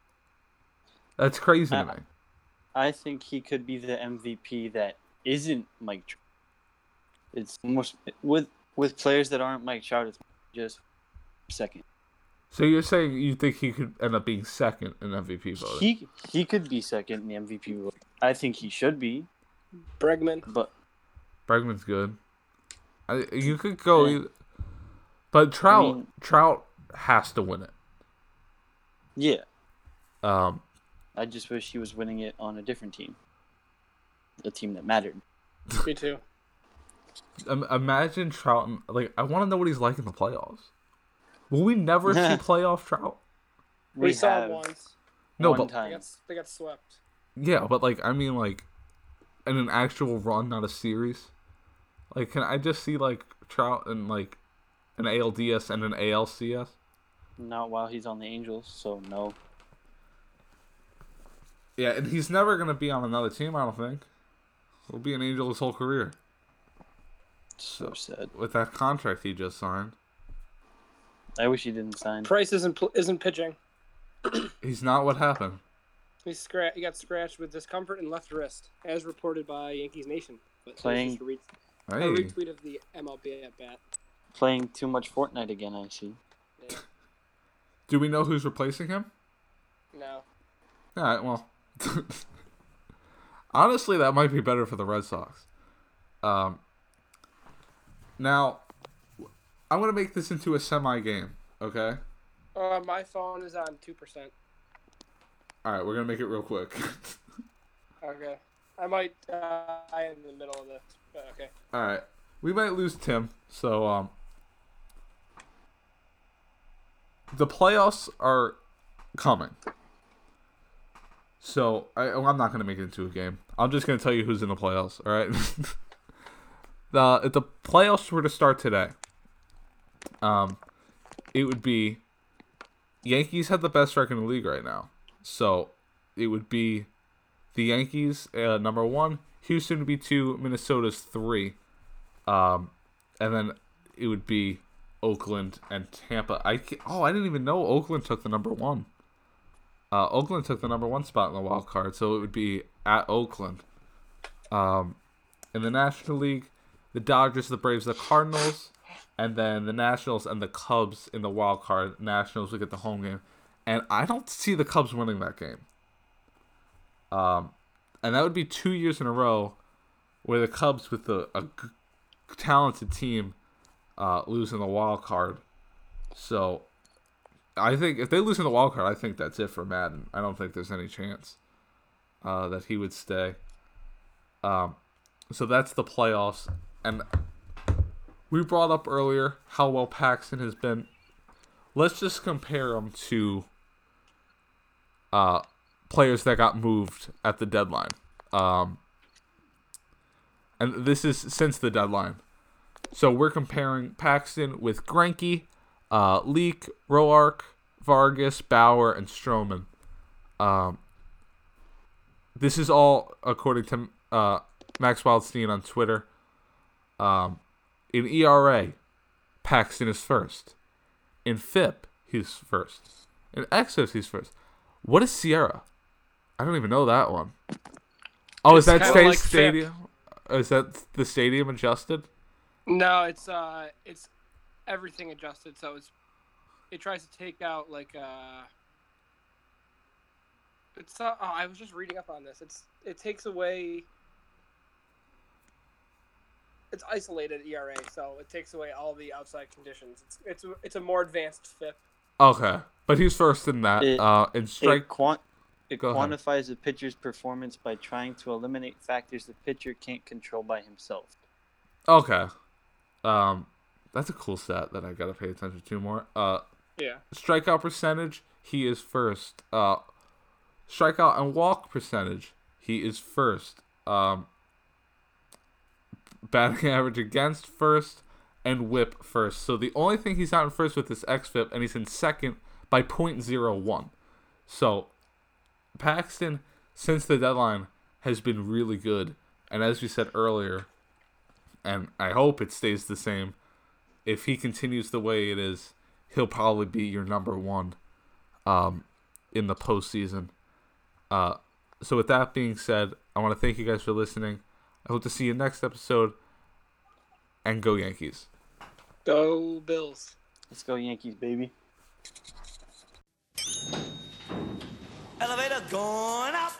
That's crazy to Uh, me. I think he could be the MVP that isn't Mike Trout. It's almost with with players that aren't Mike Trout, it's just second. So you're saying you think he could end up being second in MVP voting? He he could be second in the MVP vote. I think he should be, Bregman. but Bregman's good. I, you could go, Yeah. either, but Trout mean- Trout has to win it. yeah, Um, I just wish he was winning it on a different team, a team that mattered. Me too. Im- imagine Trout. and- Like I want to know what he's like in the playoffs. Will we never see playoff Trout? We, saw have once. No, one but They time. got, they got swept. yeah, but like I mean, like in an actual run, not a series. Like, can I just see like Trout and like an ALDS and an ALCS? Not while he's on the Angels, so no. Yeah, and he's never gonna be on another team. I don't think. He'll be an Angel his whole career So sad. with that contract he just signed. I wish he didn't sign. Price isn't pl- isn't pitching. He's not what happened. He scratch. He got scratched with discomfort in left wrist, as reported by Yankees Nation. But that was Playing- just a, re- a retweet of the MLB at bat. Playing too much Fortnite again, I see. Yeah. do we know who's replacing him? No. All right, well, Honestly, that might be better for the Red Sox. Um, now, I'm gonna make this into a semi game. Okay. Uh, my phone is on two percent. All right, we're gonna make it real quick. Okay. I might die in the middle of this, but okay. All right, we might lose Tim. So um, the playoffs are coming. So I, I'm not gonna make it into a game. I'm just gonna tell you who's in the playoffs. All right. the if the playoffs were to start today, um, it would be Yankees have the best record in the league right now. So it would be the Yankees uh, number one, Houston would be two, Minnesota's three, um, and then it would be Oakland and Tampa. I oh I didn't even know Oakland took the number one. Uh, Oakland took the number one spot in the wild card, so it would be at Oakland. Um, in the National League, the Dodgers, the Braves, the Cardinals, and then the Nationals and the Cubs in the wild card. Nationals would get the home game, and I don't see the Cubs winning that game. Um, and that would be two years in a row where the Cubs, with a, a g- talented team, uh, lose in the wild card. So, I think if they lose in the wild card, I think that's it for Maddon. I don't think there's any chance uh, that he would stay. Um, so that's the playoffs, and we brought up earlier how well Paxton has been. Let's just compare him to uh, players that got moved at the deadline. Um, and this is since the deadline. So we're comparing Paxton with Greinke, uh, Roark, Vargas, Bauer, and Stroman. Um, this is all according to uh, Max Wildstein on Twitter. Um, in ERA, Paxton is first. In FIP, he's first. In XFIP, he's first. What is SIERA? I don't even know that one. Oh, is that state like FIP. stadium? Is that the stadium adjusted? No, it's uh, it's everything adjusted. So it's it tries to take out like uh, it's not. Oh, I was just reading up on this. It's it takes away. It's isolated ERA, so it takes away all the outside conditions. It's it's a, it's a more advanced FIP. Okay, but he's first in that. It- uh, in strike. It, quant- it Go ahead. quantifies a pitcher's performance by trying to eliminate factors the pitcher can't control by himself. Okay, um, that's a cool stat that I gotta pay attention to more. Uh, Yeah. strikeout percentage, he is first. Uh, strikeout and walk percentage, he is first. Um, batting average against first and whip first. So the only thing he's not in first with is xFIP, and he's in second by .01. So Paxton, since the deadline, has been really good. And as we said earlier, and I hope it stays the same, if he continues the way it is, he'll probably be your number one um, in the postseason. Uh, so with that being said, I want to thank you guys for listening. I hope to see you next episode. And go Yankees. Go Bills. Let's go Yankees, baby. Elevator going up.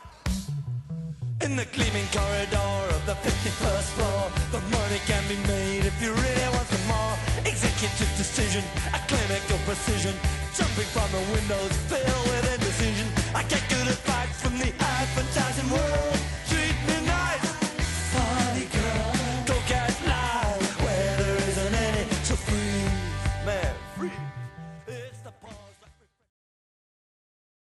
In the gleaming corridor of the 51st floor, the money can be made if you really want some more. Executive decision, a clinical precision, jumping from the windows filled with indecision. I get good advice from the advertising world.